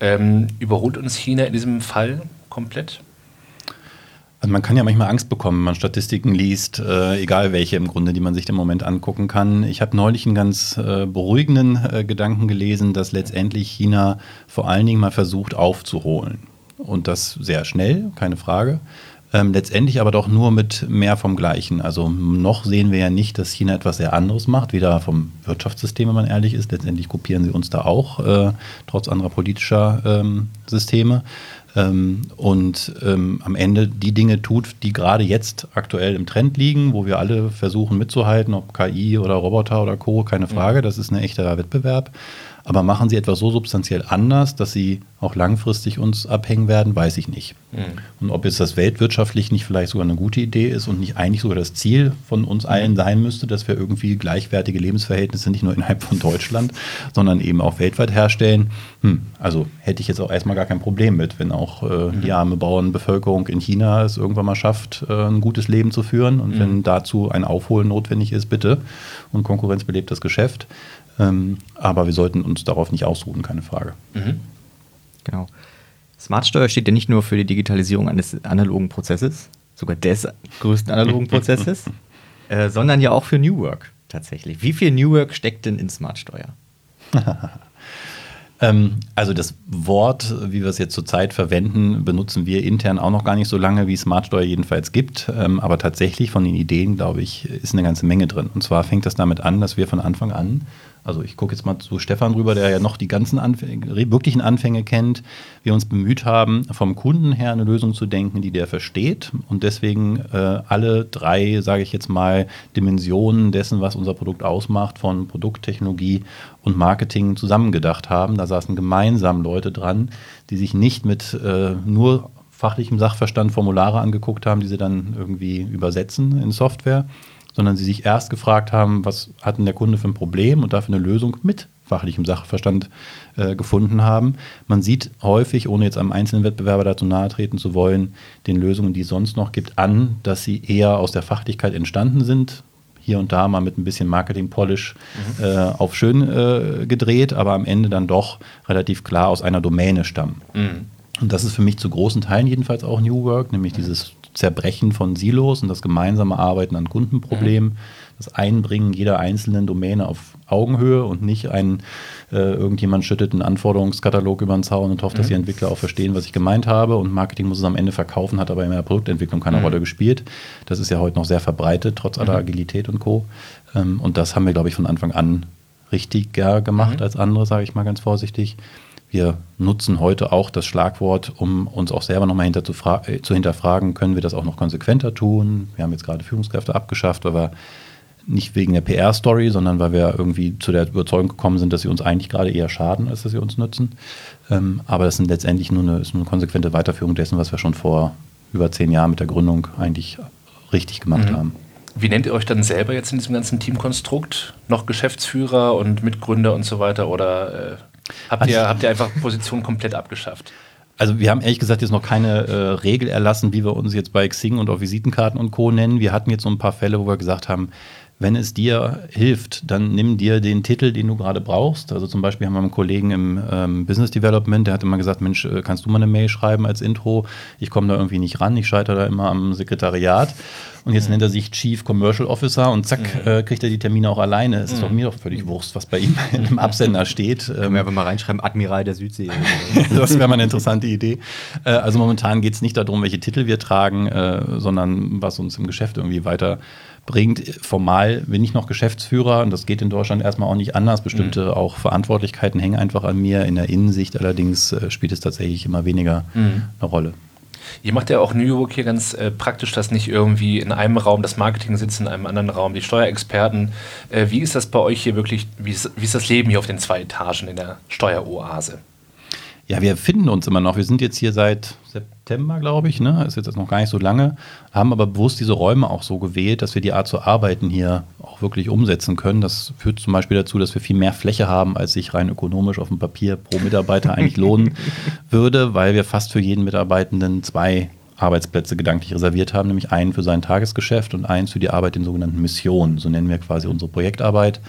Ähm, überholt uns China in diesem Fall komplett? Also man kann ja manchmal Angst bekommen, wenn man Statistiken liest, äh, egal welche im Grunde, die man sich im Moment angucken kann. Ich habe neulich einen ganz äh, beruhigenden äh, Gedanken gelesen, dass letztendlich China vor allen Dingen mal versucht aufzuholen. Und das sehr schnell, keine Frage. Ähm, letztendlich aber doch nur mit mehr vom Gleichen. Also noch sehen wir ja nicht, dass China etwas sehr anderes macht, weder vom Wirtschaftssystem, wenn man ehrlich ist. Letztendlich kopieren sie uns da auch, äh, trotz anderer politischer ähm, Systeme ähm, und ähm, am Ende die Dinge tut, die gerade jetzt aktuell im Trend liegen, wo wir alle versuchen mitzuhalten, ob KI oder Roboter oder Co., keine Frage, das ist ein echter Wettbewerb. Aber machen sie etwas so substanziell anders, dass sie auch langfristig uns abhängen werden, weiß ich nicht. Mhm. Und ob jetzt das weltwirtschaftlich nicht vielleicht sogar eine gute Idee ist und nicht eigentlich sogar das Ziel von uns allen sein müsste, dass wir irgendwie gleichwertige Lebensverhältnisse nicht nur innerhalb von Deutschland, sondern eben auch weltweit herstellen. Hm, also hätte ich jetzt auch erstmal gar kein Problem mit, wenn auch äh, mhm. die arme Bauernbevölkerung in China es irgendwann mal schafft, äh, ein gutes Leben zu führen. Und mhm. wenn dazu ein Aufholen notwendig ist, bitte. Und Konkurrenz belebt das Geschäft. Ähm, aber wir sollten uns darauf nicht ausruhen, keine Frage. Mhm. Genau. Smartsteuer steht ja nicht nur für die Digitalisierung eines analogen Prozesses, sogar des größten analogen *laughs* Prozesses, äh, sondern ja auch für New Work tatsächlich. Wie viel New Work steckt denn in Smartsteuer? *laughs* Ähm, also das Wort, wie wir es jetzt zurzeit verwenden, benutzen wir intern auch noch gar nicht so lange, wie Smartsteuer jedenfalls gibt. Ähm, aber tatsächlich von den Ideen, glaube ich, ist eine ganze Menge drin. Und zwar fängt das damit an, dass wir von Anfang an also ich gucke jetzt mal zu Stefan rüber, der ja noch die ganzen Anfänge, wirklichen Anfänge kennt, wir uns bemüht haben, vom Kunden her eine Lösung zu denken, die der versteht und deswegen äh, alle drei, sage ich jetzt mal, Dimensionen dessen, was unser Produkt ausmacht, von Produkttechnologie und Marketing zusammengedacht haben. Da saßen gemeinsam Leute dran, die sich nicht mit äh, nur fachlichem Sachverstand Formulare angeguckt haben, die sie dann irgendwie übersetzen in Software, sondern sie sich erst gefragt haben, was hat denn der Kunde für ein Problem und dafür eine Lösung mit fachlichem Sachverstand äh, gefunden haben. Man sieht häufig, ohne jetzt einem einzelnen Wettbewerber dazu nahe treten zu wollen, den Lösungen, die es sonst noch gibt, an, dass sie eher aus der Fachlichkeit entstanden sind. Hier und da mal mit ein bisschen Marketing-Polish mhm. äh, auf schön äh, gedreht, aber am Ende dann doch relativ klar aus einer Domäne stammen. Mhm. Und das ist für mich zu großen Teilen jedenfalls auch New Work, nämlich mhm. dieses Zerbrechen von Silos und das gemeinsame Arbeiten an Kundenproblemen, mhm. das Einbringen jeder einzelnen Domäne auf Augenhöhe und nicht ein, äh, irgendjemand schüttet einen Anforderungskatalog über den Zaun und hofft, mhm. dass die Entwickler auch verstehen, was ich gemeint habe und Marketing muss es am Ende verkaufen, hat aber in der Produktentwicklung keine mhm. Rolle gespielt. Das ist ja heute noch sehr verbreitet, trotz aller mhm. Agilität und Co. Ähm, und das haben wir, glaube ich, von Anfang an richtiger gemacht mhm. als andere, sage ich mal ganz vorsichtig. Wir nutzen heute auch das Schlagwort, um uns auch selber nochmal hinter zu, äh, zu, hinterfragen, können wir das auch noch konsequenter tun? Wir haben jetzt gerade Führungskräfte abgeschafft, wir nicht wegen der PR-Story, sondern weil wir irgendwie zu der Überzeugung gekommen sind, dass sie uns eigentlich gerade eher schaden, als dass sie uns nützen. Ähm, aber das sind letztendlich nur eine, ist eine konsequente Weiterführung dessen, was wir schon vor über zehn Jahren mit der Gründung eigentlich richtig gemacht mhm. haben. Wie nennt ihr euch dann selber jetzt in diesem ganzen Teamkonstrukt? Noch Geschäftsführer und Mitgründer und so weiter? Oder äh, habt, ihr, habt ihr einfach Positionen komplett abgeschafft? Also wir haben ehrlich gesagt jetzt noch keine äh, Regel erlassen, wie wir uns jetzt bei Xing und auf Visitenkarten und Co. nennen. Wir hatten jetzt so ein paar Fälle, wo wir gesagt haben, wenn es dir hilft, dann nimm dir den Titel, den du gerade brauchst. Also zum Beispiel haben wir einen Kollegen im ähm, Business Development, der hat immer gesagt, Mensch, äh, kannst du mal eine Mail schreiben als Intro? Ich komme da irgendwie nicht ran, ich scheitere da immer am Sekretariat. Und jetzt mhm. nennt er sich Chief Commercial Officer und zack, mhm. äh, kriegt er die Termine auch alleine. Es ist mhm. doch mir doch völlig Wurst, was bei ihm *laughs* im Absender steht. Können ähm, wir einfach mal reinschreiben, Admiral der Südsee. *laughs* das wäre mal eine interessante Idee. Äh, also momentan geht es nicht darum, welche Titel wir tragen, äh, sondern was uns im Geschäft irgendwie weiter bringt. Formal bin ich noch Geschäftsführer und das geht in Deutschland erstmal auch nicht anders. Bestimmte mhm. auch Verantwortlichkeiten hängen einfach an mir. In der Innensicht allerdings äh, spielt es tatsächlich immer weniger mhm. eine Rolle. Ihr macht ja auch New York hier ganz äh, praktisch, dass nicht irgendwie in einem Raum das Marketing sitzt, in einem anderen Raum die Steuerexperten. Äh, wie ist das bei euch hier wirklich, wie ist, wie ist das Leben hier auf den zwei Etagen in der Steueroase? Ja, wir finden uns immer noch. Wir sind jetzt hier seit September, glaube ich, ne? ist jetzt noch gar nicht so lange, haben aber bewusst diese Räume auch so gewählt, dass wir die Art zu arbeiten hier auch wirklich umsetzen können. Das führt zum Beispiel dazu, dass wir viel mehr Fläche haben, als sich rein ökonomisch auf dem Papier pro Mitarbeiter eigentlich lohnen *laughs* würde, weil wir fast für jeden Mitarbeitenden zwei Arbeitsplätze gedanklich reserviert haben, nämlich einen für sein Tagesgeschäft und einen für die Arbeit in sogenannten Missionen. So nennen wir quasi unsere Projektarbeit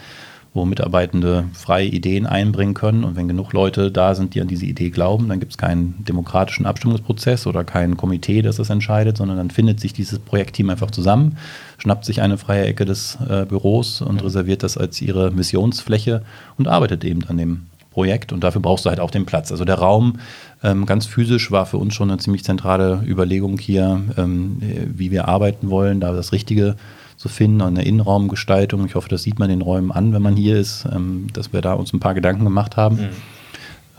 wo Mitarbeitende freie Ideen einbringen können. Und wenn genug Leute da sind, die an diese Idee glauben, dann gibt es keinen demokratischen Abstimmungsprozess oder kein Komitee, das das entscheidet, sondern dann findet sich dieses Projektteam einfach zusammen, schnappt sich eine freie Ecke des äh, Büros und reserviert das als ihre Missionsfläche und arbeitet eben an dem Projekt. Und dafür brauchst du halt auch den Platz. Also der Raum ähm, ganz physisch war für uns schon eine ziemlich zentrale Überlegung hier, ähm, wie wir arbeiten wollen, da das Richtige zu finden, eine Innenraumgestaltung. Ich hoffe, das sieht man den Räumen an, wenn man hier ist, ähm, dass wir da uns ein paar Gedanken gemacht haben. Mhm.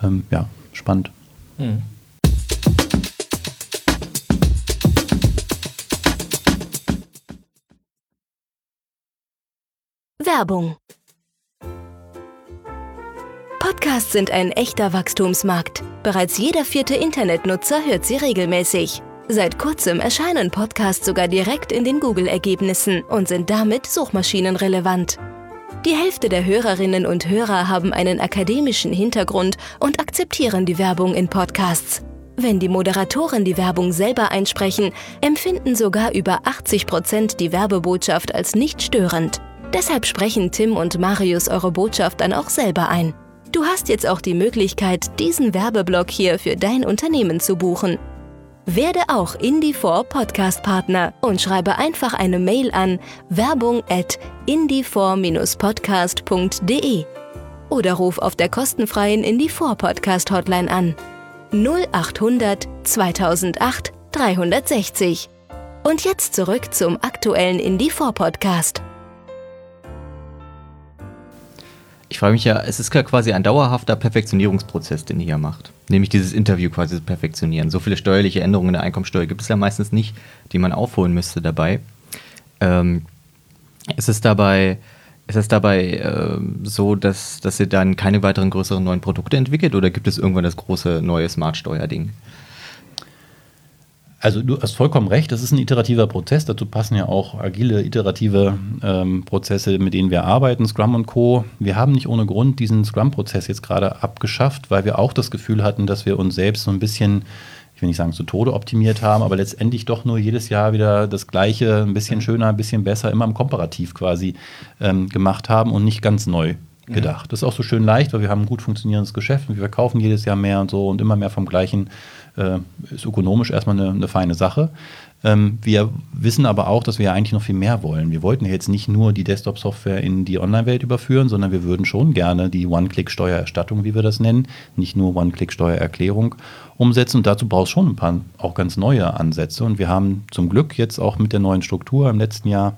Ähm, ja, spannend. Mhm. Werbung. Podcasts sind ein echter Wachstumsmarkt. Bereits jeder vierte Internetnutzer hört sie regelmäßig. Seit kurzem erscheinen Podcasts sogar direkt in den Google-Ergebnissen und sind damit suchmaschinenrelevant. Die Hälfte der Hörerinnen und Hörer haben einen akademischen Hintergrund und akzeptieren die Werbung in Podcasts. Wenn die Moderatoren die Werbung selber einsprechen, empfinden sogar über 80 Prozent die Werbebotschaft als nicht störend. Deshalb sprechen Tim und Marius eure Botschaft dann auch selber ein. Du hast jetzt auch die Möglichkeit, diesen Werbeblock hier für dein Unternehmen zu buchen. Werde auch Indie4 Podcast Partner und schreibe einfach eine Mail an werbung at indie4-podcast.de oder ruf auf der kostenfreien Indie4 Podcast Hotline an 0800 2008 360. Und jetzt zurück zum aktuellen Indie4 Podcast. Frage mich ja, es ist ja quasi ein dauerhafter Perfektionierungsprozess, den ihr hier macht. Nämlich dieses Interview quasi zu perfektionieren. So viele steuerliche Änderungen in der Einkommensteuer gibt es ja meistens nicht, die man aufholen müsste dabei. Ähm, ist es dabei, ist es dabei äh, so, dass, dass ihr dann keine weiteren größeren neuen Produkte entwickelt oder gibt es irgendwann das große neue Smart-Steuer-Ding? Also du hast vollkommen recht, das ist ein iterativer Prozess. Dazu passen ja auch agile, iterative ähm, Prozesse, mit denen wir arbeiten, Scrum und Co. Wir haben nicht ohne Grund diesen Scrum-Prozess jetzt gerade abgeschafft, weil wir auch das Gefühl hatten, dass wir uns selbst so ein bisschen, ich will nicht sagen zu Tode optimiert haben, aber letztendlich doch nur jedes Jahr wieder das Gleiche, ein bisschen schöner, ein bisschen besser, immer im Komparativ quasi ähm, gemacht haben und nicht ganz neu gedacht. Das ist auch so schön leicht, weil wir haben ein gut funktionierendes Geschäft und wir verkaufen jedes Jahr mehr und so und immer mehr vom gleichen äh, ist ökonomisch erstmal eine, eine feine Sache. Ähm, wir wissen aber auch, dass wir ja eigentlich noch viel mehr wollen. Wir wollten ja jetzt nicht nur die Desktop-Software in die Online-Welt überführen, sondern wir würden schon gerne die One-Click-Steuererstattung, wie wir das nennen, nicht nur One-Click-Steuererklärung umsetzen. Und dazu braucht es schon ein paar auch ganz neue Ansätze. Und wir haben zum Glück jetzt auch mit der neuen Struktur im letzten Jahr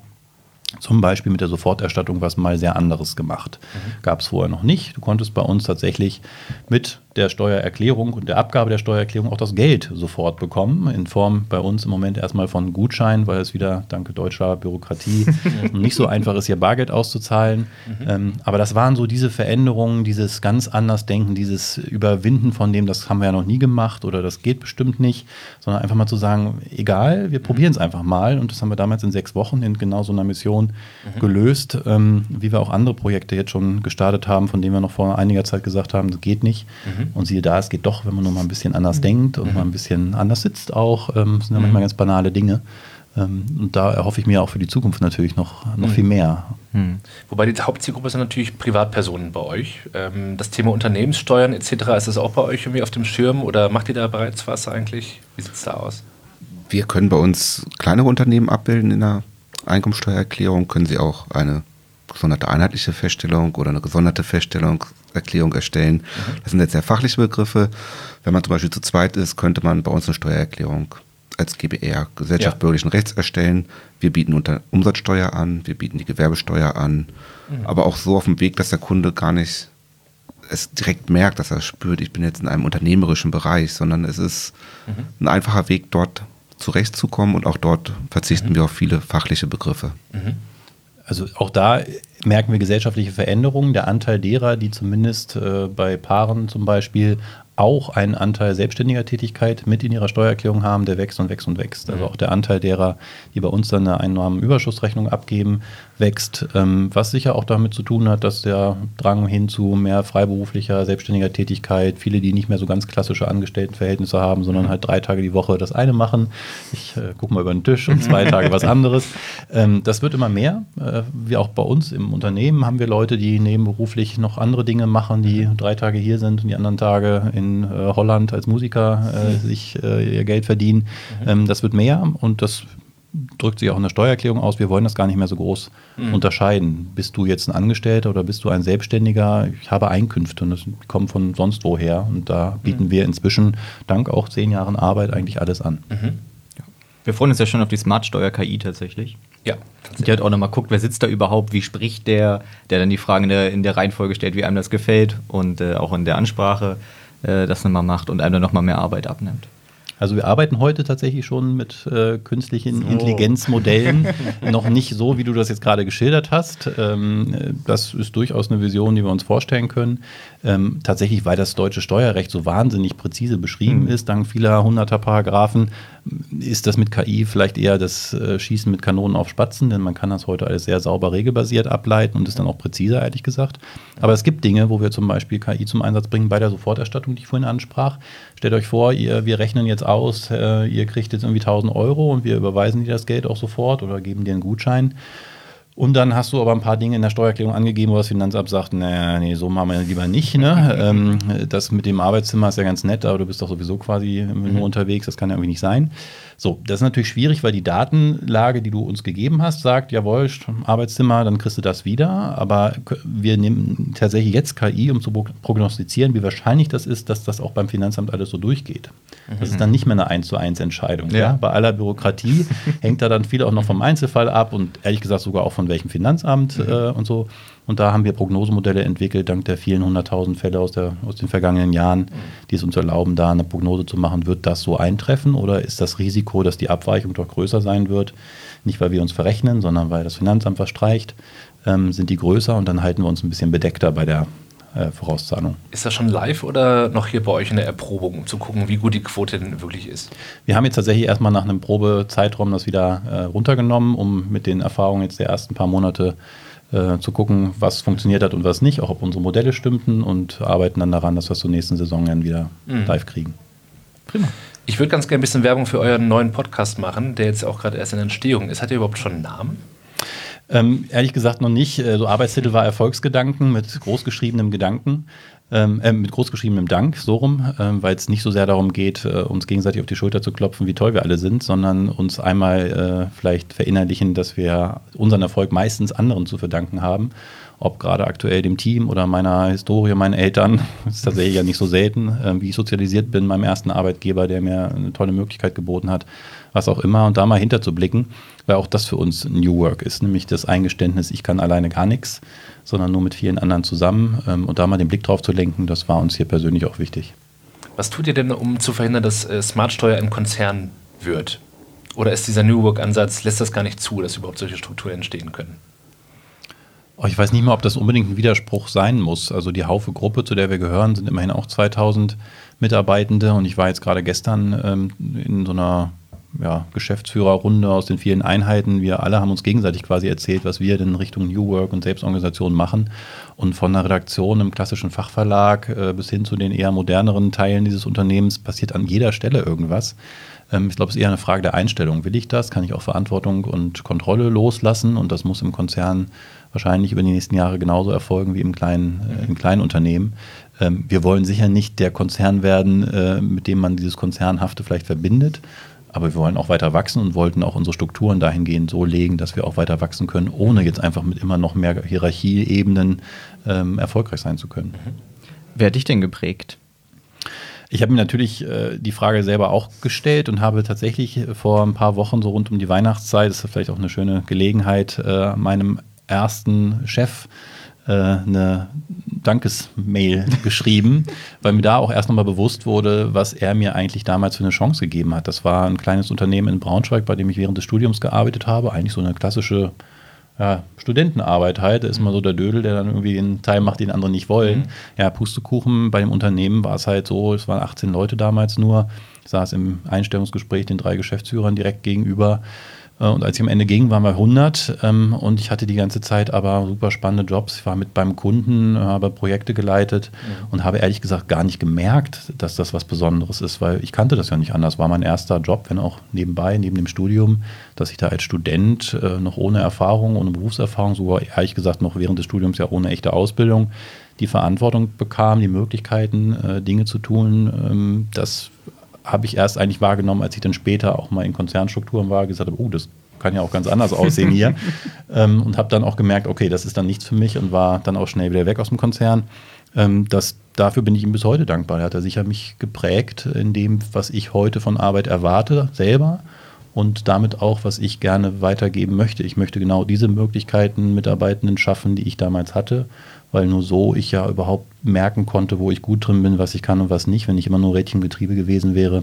zum Beispiel mit der Soforterstattung was mal sehr anderes gemacht. Mhm. Gab es vorher noch nicht. Du konntest bei uns tatsächlich mit der Steuererklärung und der Abgabe der Steuererklärung auch das Geld sofort bekommen, in Form bei uns im Moment erstmal von Gutschein, weil es wieder dank deutscher Bürokratie *laughs* nicht so einfach ist, hier Bargeld auszuzahlen. Mhm. Ähm, aber das waren so diese Veränderungen, dieses ganz anders Denken, dieses Überwinden von dem, das haben wir ja noch nie gemacht oder das geht bestimmt nicht, sondern einfach mal zu sagen, egal, wir probieren es einfach mal. Und das haben wir damals in sechs Wochen in genau so einer Mission mhm. gelöst, ähm, wie wir auch andere Projekte jetzt schon gestartet haben, von denen wir noch vor einiger Zeit gesagt haben, das geht nicht. Mhm. Und siehe da, es geht doch, wenn man nur mal ein bisschen anders mhm. denkt und mhm. mal ein bisschen anders sitzt auch. Ähm, das sind ja manchmal mhm. ganz banale Dinge. Ähm, und da erhoffe ich mir auch für die Zukunft natürlich noch, noch mhm. viel mehr. Mhm. Wobei die Hauptzielgruppe sind natürlich Privatpersonen bei euch. Ähm, das Thema Unternehmenssteuern etc., ist das auch bei euch irgendwie auf dem Schirm oder macht ihr da bereits was eigentlich? Wie sieht es da aus? Wir können bei uns kleinere Unternehmen abbilden in der Einkommensteuererklärung, können sie auch eine gesonderte einheitliche Feststellung oder eine gesonderte Feststellungserklärung erstellen. Mhm. Das sind jetzt sehr fachliche Begriffe. Wenn man zum Beispiel zu zweit ist, könnte man bei uns eine Steuererklärung als GBR, Gesellschaft ja. bürgerlichen Rechts, erstellen. Wir bieten unter Umsatzsteuer an, wir bieten die Gewerbesteuer an, mhm. aber auch so auf dem Weg, dass der Kunde gar nicht es direkt merkt, dass er spürt, ich bin jetzt in einem unternehmerischen Bereich, sondern es ist mhm. ein einfacher Weg, dort zurechtzukommen und auch dort verzichten mhm. wir auf viele fachliche Begriffe. Also auch da merken wir gesellschaftliche Veränderungen. Der Anteil derer, die zumindest äh, bei Paaren zum Beispiel auch einen Anteil selbstständiger Tätigkeit mit in ihrer Steuererklärung haben, der wächst und wächst und wächst. Also mhm. auch der Anteil derer, die bei uns dann eine Einnahmenüberschussrechnung abgeben, wächst, ähm, was sicher auch damit zu tun hat, dass der Drang hin zu mehr freiberuflicher, selbstständiger Tätigkeit, viele, die nicht mehr so ganz klassische Angestelltenverhältnisse haben, sondern halt drei Tage die Woche das eine machen. Ich äh, gucke mal über den Tisch und zwei *laughs* Tage was anderes. Ähm, das wird immer mehr. Äh, wie auch bei uns im Unternehmen haben wir Leute, die nebenberuflich noch andere Dinge machen, die drei Tage hier sind und die anderen Tage in äh, Holland als Musiker äh, sich äh, ihr Geld verdienen. Mhm. Ähm, das wird mehr und das drückt sich auch in der Steuererklärung aus, wir wollen das gar nicht mehr so groß mhm. unterscheiden. Bist du jetzt ein Angestellter oder bist du ein Selbstständiger? Ich habe Einkünfte und das kommen von sonst woher. Und da bieten mhm. wir inzwischen dank auch zehn Jahren Arbeit eigentlich alles an. Mhm. Wir freuen uns ja schon auf die Smart-Steuer-KI tatsächlich. Ja. Die hat auch nochmal guckt, wer sitzt da überhaupt, wie spricht der, der dann die Fragen in der, in der Reihenfolge stellt, wie einem das gefällt und äh, auch in der Ansprache äh, das nochmal macht und einem dann nochmal mehr Arbeit abnimmt. Also wir arbeiten heute tatsächlich schon mit äh, künstlichen so. Intelligenzmodellen. *laughs* noch nicht so, wie du das jetzt gerade geschildert hast. Ähm, das ist durchaus eine Vision, die wir uns vorstellen können. Ähm, tatsächlich, weil das deutsche Steuerrecht so wahnsinnig präzise beschrieben mhm. ist, dank vieler hunderter Paragraphen, ist das mit KI vielleicht eher das äh, Schießen mit Kanonen auf Spatzen, denn man kann das heute alles sehr sauber regelbasiert ableiten und ist dann auch präziser, ehrlich gesagt. Aber es gibt Dinge, wo wir zum Beispiel KI zum Einsatz bringen bei der Soforterstattung, die ich vorhin ansprach. Stellt euch vor, ihr, wir rechnen jetzt aus, äh, ihr kriegt jetzt irgendwie 1000 Euro und wir überweisen dir das Geld auch sofort oder geben dir einen Gutschein. Und dann hast du aber ein paar Dinge in der Steuererklärung angegeben, wo das Finanzamt sagt, naja, nee, so machen wir lieber nicht. Ne? *laughs* ähm, das mit dem Arbeitszimmer ist ja ganz nett, aber du bist doch sowieso quasi nur mhm. unterwegs, das kann ja irgendwie nicht sein. So, das ist natürlich schwierig, weil die Datenlage, die du uns gegeben hast, sagt, jawohl, Arbeitszimmer, dann kriegst du das wieder. Aber wir nehmen tatsächlich jetzt KI, um zu prognostizieren, wie wahrscheinlich das ist, dass das auch beim Finanzamt alles so durchgeht. Das ist dann nicht mehr eine 1 zu 1 Entscheidung. Ja. ja? Bei aller Bürokratie *laughs* hängt da dann viel auch noch vom Einzelfall ab und ehrlich gesagt sogar auch von welchem Finanzamt mhm. äh, und so. Und da haben wir Prognosemodelle entwickelt, dank der vielen hunderttausend Fälle aus, der, aus den vergangenen Jahren, die es uns erlauben, da eine Prognose zu machen, wird das so eintreffen oder ist das Risiko, dass die Abweichung doch größer sein wird, nicht weil wir uns verrechnen, sondern weil das Finanzamt verstreicht, ähm, sind die größer und dann halten wir uns ein bisschen bedeckter bei der äh, Vorauszahlung. Ist das schon live oder noch hier bei euch in der Erprobung, um zu gucken, wie gut die Quote denn wirklich ist? Wir haben jetzt tatsächlich erstmal nach einem Probezeitraum das wieder äh, runtergenommen, um mit den Erfahrungen jetzt der ersten paar Monate äh, zu gucken, was funktioniert hat und was nicht, auch ob unsere Modelle stimmten und arbeiten dann daran, dass wir es zur nächsten Saison dann wieder mhm. live kriegen. Prima. Ich würde ganz gerne ein bisschen Werbung für euren neuen Podcast machen, der jetzt auch gerade erst in Entstehung ist. Hat ihr überhaupt schon einen Namen? Ähm, ehrlich gesagt noch nicht. Äh, so Arbeitstitel war Erfolgsgedanken mit großgeschriebenem Gedanken. Ähm, äh, mit großgeschriebenem Dank, so rum, äh, weil es nicht so sehr darum geht, äh, uns gegenseitig auf die Schulter zu klopfen, wie toll wir alle sind, sondern uns einmal äh, vielleicht verinnerlichen, dass wir unseren Erfolg meistens anderen zu verdanken haben. Ob gerade aktuell dem Team oder meiner Historie, meinen Eltern, das *laughs* ist tatsächlich ja nicht so selten, äh, wie ich sozialisiert bin, meinem ersten Arbeitgeber, der mir eine tolle Möglichkeit geboten hat, was auch immer, und da mal hinterzublicken, weil auch das für uns New Work ist, nämlich das Eingeständnis, ich kann alleine gar nichts, sondern nur mit vielen anderen zusammen ähm, und da mal den Blick drauf zu lenken, das war uns hier persönlich auch wichtig. Was tut ihr denn, um zu verhindern, dass äh, Smartsteuer ein Konzern wird? Oder ist dieser New Work-Ansatz, lässt das gar nicht zu, dass überhaupt solche Strukturen entstehen können? Oh, ich weiß nicht mal, ob das unbedingt ein Widerspruch sein muss. Also die Haufe-Gruppe, zu der wir gehören, sind immerhin auch 2000 Mitarbeitende und ich war jetzt gerade gestern ähm, in so einer ja, Geschäftsführerrunde aus den vielen Einheiten. Wir alle haben uns gegenseitig quasi erzählt, was wir in Richtung New Work und Selbstorganisation machen. Und von der Redaktion im klassischen Fachverlag äh, bis hin zu den eher moderneren Teilen dieses Unternehmens passiert an jeder Stelle irgendwas. Ähm, ich glaube, es ist eher eine Frage der Einstellung. Will ich das? Kann ich auch Verantwortung und Kontrolle loslassen? Und das muss im Konzern wahrscheinlich über die nächsten Jahre genauso erfolgen wie im kleinen, äh, im kleinen Unternehmen. Ähm, wir wollen sicher nicht der Konzern werden, äh, mit dem man dieses Konzernhafte vielleicht verbindet. Aber wir wollen auch weiter wachsen und wollten auch unsere Strukturen dahingehend so legen, dass wir auch weiter wachsen können, ohne jetzt einfach mit immer noch mehr Hierarchieebenen ähm, erfolgreich sein zu können. Wer hat dich denn geprägt? Ich habe mir natürlich äh, die Frage selber auch gestellt und habe tatsächlich vor ein paar Wochen, so rund um die Weihnachtszeit, das ist vielleicht auch eine schöne Gelegenheit, äh, meinem ersten Chef äh, eine Dankesmail *laughs* geschrieben, weil mir da auch erst nochmal bewusst wurde, was er mir eigentlich damals für eine Chance gegeben hat. Das war ein kleines Unternehmen in Braunschweig, bei dem ich während des Studiums gearbeitet habe. Eigentlich so eine klassische ja, Studentenarbeit halt. Da ist mal so der Dödel, der dann irgendwie einen Teil macht, den andere nicht wollen. Mhm. Ja, Pustekuchen bei dem Unternehmen war es halt so, es waren 18 Leute damals nur. Ich saß im Einstellungsgespräch den drei Geschäftsführern direkt gegenüber. Äh, und als ich am Ende ging, waren wir 100 ähm, und ich hatte die ganze Zeit aber super spannende Jobs. Ich war mit beim Kunden, habe Projekte geleitet mhm. und habe ehrlich gesagt gar nicht gemerkt, dass das was Besonderes ist, weil ich kannte das ja nicht anders. War mein erster Job, wenn auch nebenbei, neben dem Studium, dass ich da als Student äh, noch ohne Erfahrung, ohne Berufserfahrung, sogar ehrlich gesagt noch während des Studiums ja ohne echte Ausbildung, die Verantwortung bekam, die Möglichkeiten, äh, Dinge zu tun. Ähm, das habe ich erst eigentlich wahrgenommen, als ich dann später auch mal in Konzernstrukturen war, gesagt habe, oh, das kann ja auch ganz anders aussehen hier. *laughs* ähm, und habe dann auch gemerkt, okay, das ist dann nichts für mich und war dann auch schnell wieder weg aus dem Konzern. Ähm, das, dafür bin ich ihm bis heute dankbar. Er hat er sicher mich geprägt in dem, was ich heute von Arbeit erwarte, selber und damit auch, was ich gerne weitergeben möchte. Ich möchte genau diese Möglichkeiten Mitarbeitenden schaffen, die ich damals hatte weil nur so ich ja überhaupt merken konnte, wo ich gut drin bin, was ich kann und was nicht. Wenn ich immer nur Rädchengetriebe gewesen wäre,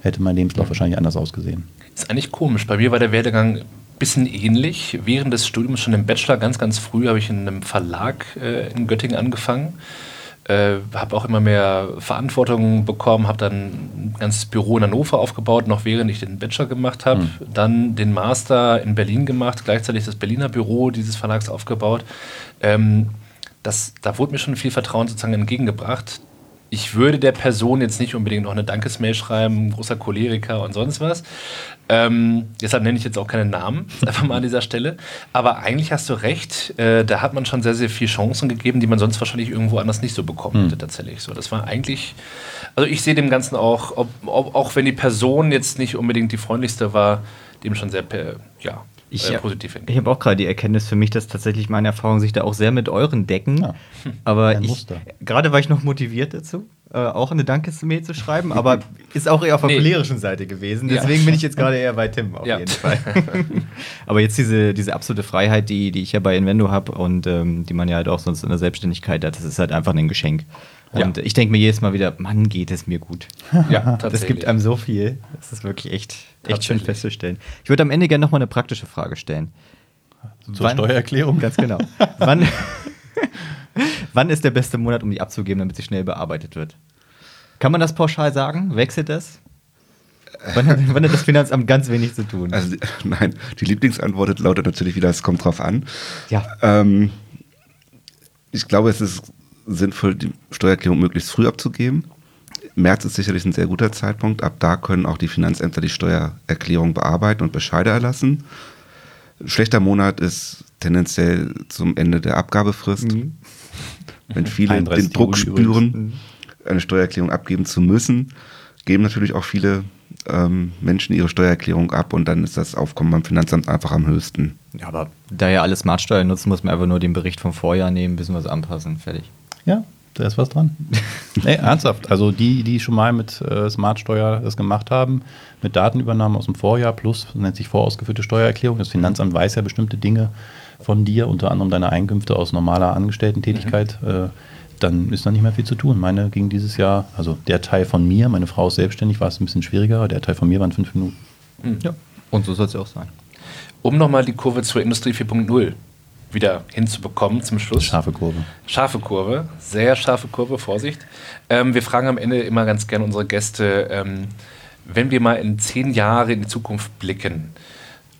hätte mein Lebenslauf wahrscheinlich anders ausgesehen. Ist eigentlich komisch. Bei mir war der Werdegang ein bisschen ähnlich. Während des Studiums, schon im Bachelor, ganz, ganz früh, habe ich in einem Verlag äh, in Göttingen angefangen. Äh, habe auch immer mehr Verantwortung bekommen, habe dann ein ganzes Büro in Hannover aufgebaut, noch während ich den Bachelor gemacht habe. Mhm. Dann den Master in Berlin gemacht, gleichzeitig das Berliner Büro dieses Verlags aufgebaut. Ähm, das, da wurde mir schon viel Vertrauen sozusagen entgegengebracht. Ich würde der Person jetzt nicht unbedingt noch eine Dankesmail schreiben, großer Choleriker und sonst was. Ähm, deshalb nenne ich jetzt auch keinen Namen, *laughs* einfach mal an dieser Stelle. Aber eigentlich hast du recht, äh, da hat man schon sehr, sehr viele Chancen gegeben, die man sonst wahrscheinlich irgendwo anders nicht so bekommen hätte, hm. tatsächlich. So, das war eigentlich, also ich sehe dem Ganzen auch, ob, ob, auch wenn die Person jetzt nicht unbedingt die freundlichste war, dem schon sehr, ja, ich, äh, positiv finden. Ich habe auch gerade die Erkenntnis für mich, dass tatsächlich meine Erfahrungen sich da auch sehr mit euren decken. Ja. *laughs* Aber ich, gerade war ich noch motiviert dazu, äh, auch eine Dankesmail zu schreiben, aber *laughs* ist auch eher auf der nee. cholerischen Seite gewesen. Deswegen ja. bin ich jetzt gerade eher bei Tim auf ja. jeden Fall. *laughs* aber jetzt diese, diese absolute Freiheit, die, die ich ja bei Invendo habe und ähm, die man ja halt auch sonst in der Selbstständigkeit hat, das ist halt einfach ein Geschenk. Und ja. ich denke mir jedes Mal wieder, Mann, geht es mir gut. *laughs* Ja, tatsächlich. Das gibt einem so viel. Das ist wirklich echt, echt schön festzustellen. Ich würde am Ende gerne nochmal eine praktische Frage stellen. Zur wann, Steuererklärung? Ganz genau. *laughs* wann, *laughs* wann ist der beste Monat, um die abzugeben, damit sie schnell bearbeitet wird? Kann man das pauschal sagen? Wechselt das? Wann hat, wann hat, das Finanzamt ganz wenig zu tun? Also, nein, die Lieblingsantwort lautet natürlich wieder, es kommt drauf an. Ja. Ähm, ich glaube, es ist sinnvoll, die Steuererklärung möglichst früh abzugeben. März ist sicherlich ein sehr guter Zeitpunkt. Ab da können auch die Finanzämter die Steuererklärung bearbeiten und Bescheide erlassen. Ein schlechter Monat ist tendenziell zum Ende der Abgabefrist. Mhm. Wenn viele den Druck spüren, mhm. eine Steuererklärung abgeben zu müssen, geben natürlich auch viele ähm, Menschen ihre Steuererklärung ab und dann ist das Aufkommen beim Finanzamt einfach am höchsten. Ja, aber da ja alle Smartsteuer nutzen, muss man einfach nur den Bericht vom Vorjahr nehmen, ein bisschen was anpassen, fertig. Ja, da ist was dran. *laughs* nee, ernsthaft. Also die, die schon mal mit äh, Smartsteuer das gemacht haben, mit Datenübernahme aus dem Vorjahr plus, nennt sich vorausgeführte Steuererklärung. Das Finanzamt weiß ja bestimmte Dinge von dir, unter anderem deine Einkünfte aus normaler Angestellten-Tätigkeit. Mhm. Äh, dann ist da nicht mehr viel zu tun. Meine ging dieses Jahr, also der Teil von mir, meine Frau ist selbstständig, war es ein bisschen schwieriger, der Teil von mir waren fünf Minuten. Mhm. Ja, und so soll es ja auch sein. Um nochmal die Kurve zur Industrie 4.0 wieder hinzubekommen zum Schluss. Scharfe Kurve. Scharfe Kurve, sehr scharfe Kurve, Vorsicht. Ähm, wir fragen am Ende immer ganz gerne unsere Gäste, ähm, wenn wir mal in zehn Jahre in die Zukunft blicken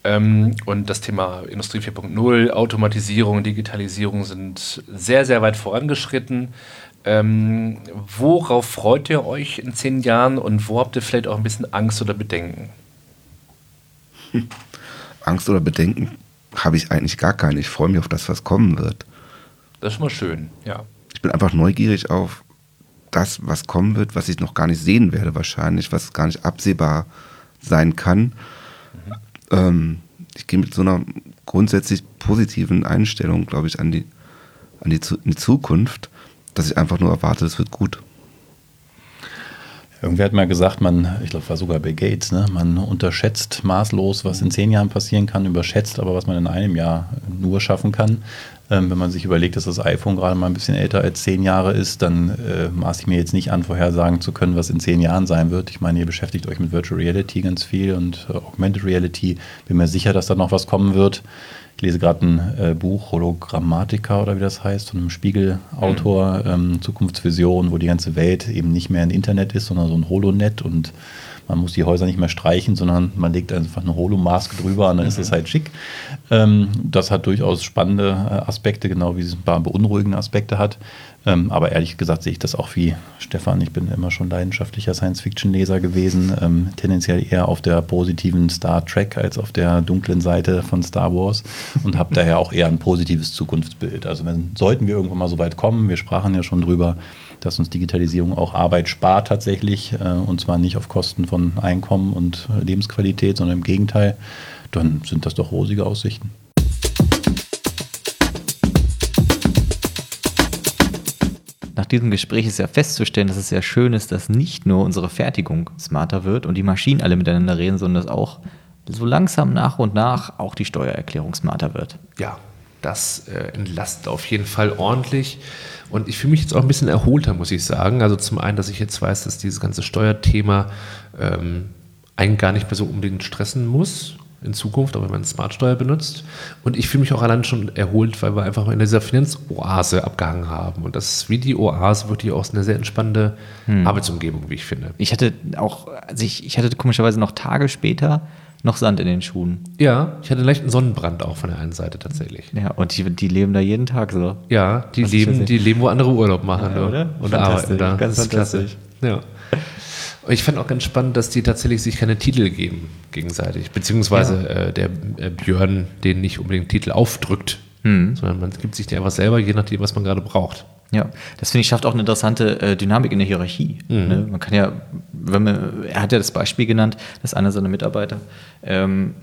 ähm, und das Thema Industrie 4.0, Automatisierung, Digitalisierung sind sehr, sehr weit vorangeschritten. Ähm, worauf freut ihr euch in zehn Jahren und wo habt ihr vielleicht auch ein bisschen Angst oder Bedenken? Angst oder Bedenken habe ich eigentlich gar keine. Ich freue mich auf das, was kommen wird. Das ist mal schön, ja. Ich bin einfach neugierig auf das, was kommen wird, was ich noch gar nicht sehen werde wahrscheinlich, was gar nicht absehbar sein kann. Mhm. Ähm, ich gehe mit so einer grundsätzlich positiven Einstellung, glaube ich, an die, an die, in die Zukunft, dass ich einfach nur erwarte, es wird gut. Irgendwer hat mal gesagt, man, ich glaube, war sogar Bill Gates, ne? man unterschätzt maßlos, was in zehn Jahren passieren kann, überschätzt aber, was man in einem Jahr nur schaffen kann. Ähm, wenn man sich überlegt, dass das iPhone gerade mal ein bisschen älter als zehn Jahre ist, dann äh, maße ich mir jetzt nicht an, vorhersagen zu können, was in zehn Jahren sein wird. Ich meine, ihr beschäftigt euch mit Virtual Reality ganz viel und äh, Augmented Reality. Bin mir sicher, dass da noch was kommen wird. Ich lese gerade ein äh, Buch, Hologrammatica oder wie das heißt, von einem Spiegelautor, mhm. ähm, Zukunftsvision, wo die ganze Welt eben nicht mehr ein Internet ist, sondern so ein Holonet und man muss die Häuser nicht mehr streichen, sondern man legt einfach eine Holomaske drüber und dann mhm. ist es halt schick. Ähm, das hat durchaus spannende äh, Aspekte, genau wie es ein paar beunruhigende Aspekte hat. Ähm, aber ehrlich gesagt sehe ich das auch wie Stefan. Ich bin immer schon leidenschaftlicher Science-Fiction-Leser gewesen, ähm, tendenziell eher auf der positiven Star Trek als auf der dunklen Seite von Star Wars und habe daher auch eher ein positives Zukunftsbild. Also wenn sollten wir irgendwann mal so weit kommen, wir sprachen ja schon drüber, dass uns Digitalisierung auch Arbeit spart tatsächlich äh, und zwar nicht auf Kosten von Einkommen und Lebensqualität, sondern im Gegenteil, dann sind das doch rosige Aussichten. Nach diesem Gespräch ist ja festzustellen, dass es sehr schön ist, dass nicht nur unsere Fertigung smarter wird und die Maschinen alle miteinander reden, sondern dass auch so langsam nach und nach auch die Steuererklärung smarter wird. Ja, das äh, entlastet auf jeden Fall ordentlich. Und ich fühle mich jetzt auch ein bisschen erholter, muss ich sagen. Also zum einen, dass ich jetzt weiß, dass dieses ganze Steuerthema ähm, einen gar nicht mehr so unbedingt stressen muss in Zukunft, auch wenn man Smartsteuer benutzt. Und ich fühle mich auch allein schon erholt, weil wir einfach in dieser Finanzoase abgehangen haben. Und das ist wie die Oase wirklich auch eine sehr entspannende hm. Arbeitsumgebung, wie ich finde. Ich hatte auch, also ich, ich hatte komischerweise noch Tage später noch Sand in den Schuhen. Ja, ich hatte einen Sonnenbrand auch von der einen Seite tatsächlich. Ja, und die, die leben da jeden Tag so. Ja, die leben, die leben, wo andere Urlaub machen ja, oder? und arbeiten da. Ganz das ist klasse. Ja. Ich fand auch ganz spannend, dass die tatsächlich sich keine Titel geben gegenseitig, beziehungsweise ja. äh, der äh, Björn den nicht unbedingt Titel aufdrückt, hm. sondern man gibt sich die einfach selber, je nachdem, was man gerade braucht. Ja, das finde ich schafft auch eine interessante äh, Dynamik in der Hierarchie. Mhm. Ne? Man kann ja, wenn man, er hat ja das Beispiel genannt, dass einer seiner Mitarbeiter ähm,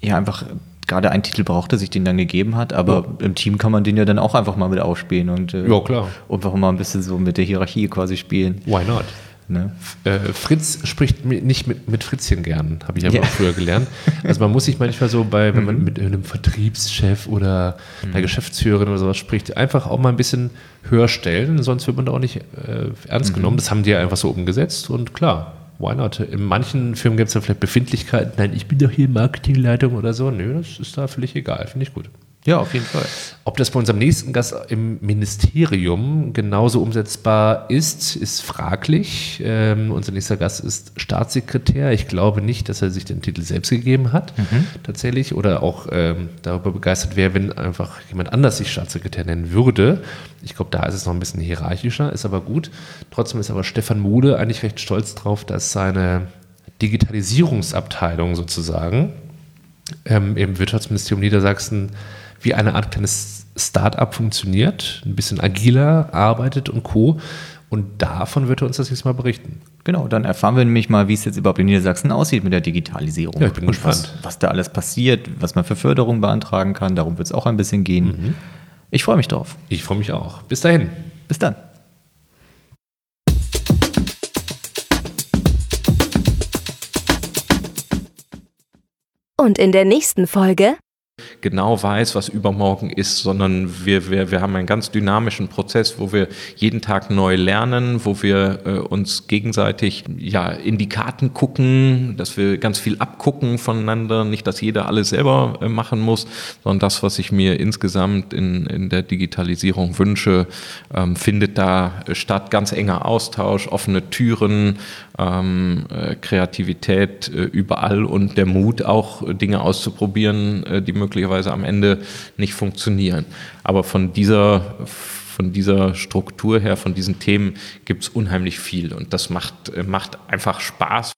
ja einfach gerade einen Titel brauchte, sich den dann gegeben hat, aber ja. im Team kann man den ja dann auch einfach mal mit aufspielen und, äh, ja, klar. und einfach mal ein bisschen so mit der Hierarchie quasi spielen. Why not? Ne? Äh, Fritz spricht nicht mit, mit Fritzchen gern, habe ich aber ja. früher gelernt. Also man muss sich manchmal so bei, wenn man mhm. mit einem Vertriebschef oder mhm. einer Geschäftsführerin oder sowas spricht, einfach auch mal ein bisschen höher stellen, sonst wird man da auch nicht äh, ernst mhm. genommen. Das haben die ja einfach so umgesetzt und klar, why not? In manchen Firmen gibt es ja vielleicht Befindlichkeiten, nein, ich bin doch hier Marketingleitung oder so. Nö, das ist da völlig egal, finde ich gut. Ja, auf jeden Fall. Ob das bei unserem nächsten Gast im Ministerium genauso umsetzbar ist, ist fraglich. Ähm, unser nächster Gast ist Staatssekretär. Ich glaube nicht, dass er sich den Titel selbst gegeben hat, mhm. tatsächlich, oder auch ähm, darüber begeistert wäre, wenn einfach jemand anders sich Staatssekretär nennen würde. Ich glaube, da ist es noch ein bisschen hierarchischer, ist aber gut. Trotzdem ist aber Stefan Mude eigentlich recht stolz drauf, dass seine Digitalisierungsabteilung sozusagen ähm, im Wirtschaftsministerium Niedersachsen wie eine Art kleines Startup funktioniert, ein bisschen agiler arbeitet und Co. Und davon wird er uns das jetzt mal berichten. Genau, dann erfahren wir nämlich mal, wie es jetzt überhaupt in Niedersachsen aussieht mit der Digitalisierung. Ja, ich bin und gespannt. Was, was da alles passiert, was man für Förderung beantragen kann. Darum wird es auch ein bisschen gehen. Mhm. Ich freue mich drauf. Ich freue mich auch. Bis dahin. Bis dann. Und in der nächsten Folge genau weiß, was übermorgen ist, sondern wir, wir, wir haben einen ganz dynamischen Prozess, wo wir jeden Tag neu lernen, wo wir äh, uns gegenseitig ja, in die Karten gucken, dass wir ganz viel abgucken voneinander, nicht, dass jeder alles selber äh, machen muss, sondern das, was ich mir insgesamt in, in der Digitalisierung wünsche, ähm, findet da statt. Ganz enger Austausch, offene Türen, ähm, äh, Kreativität äh, überall und der Mut auch Dinge auszuprobieren, äh, die möglicherweise am Ende nicht funktionieren. Aber von dieser von dieser Struktur her, von diesen Themen gibt es unheimlich viel und das macht, macht einfach Spaß.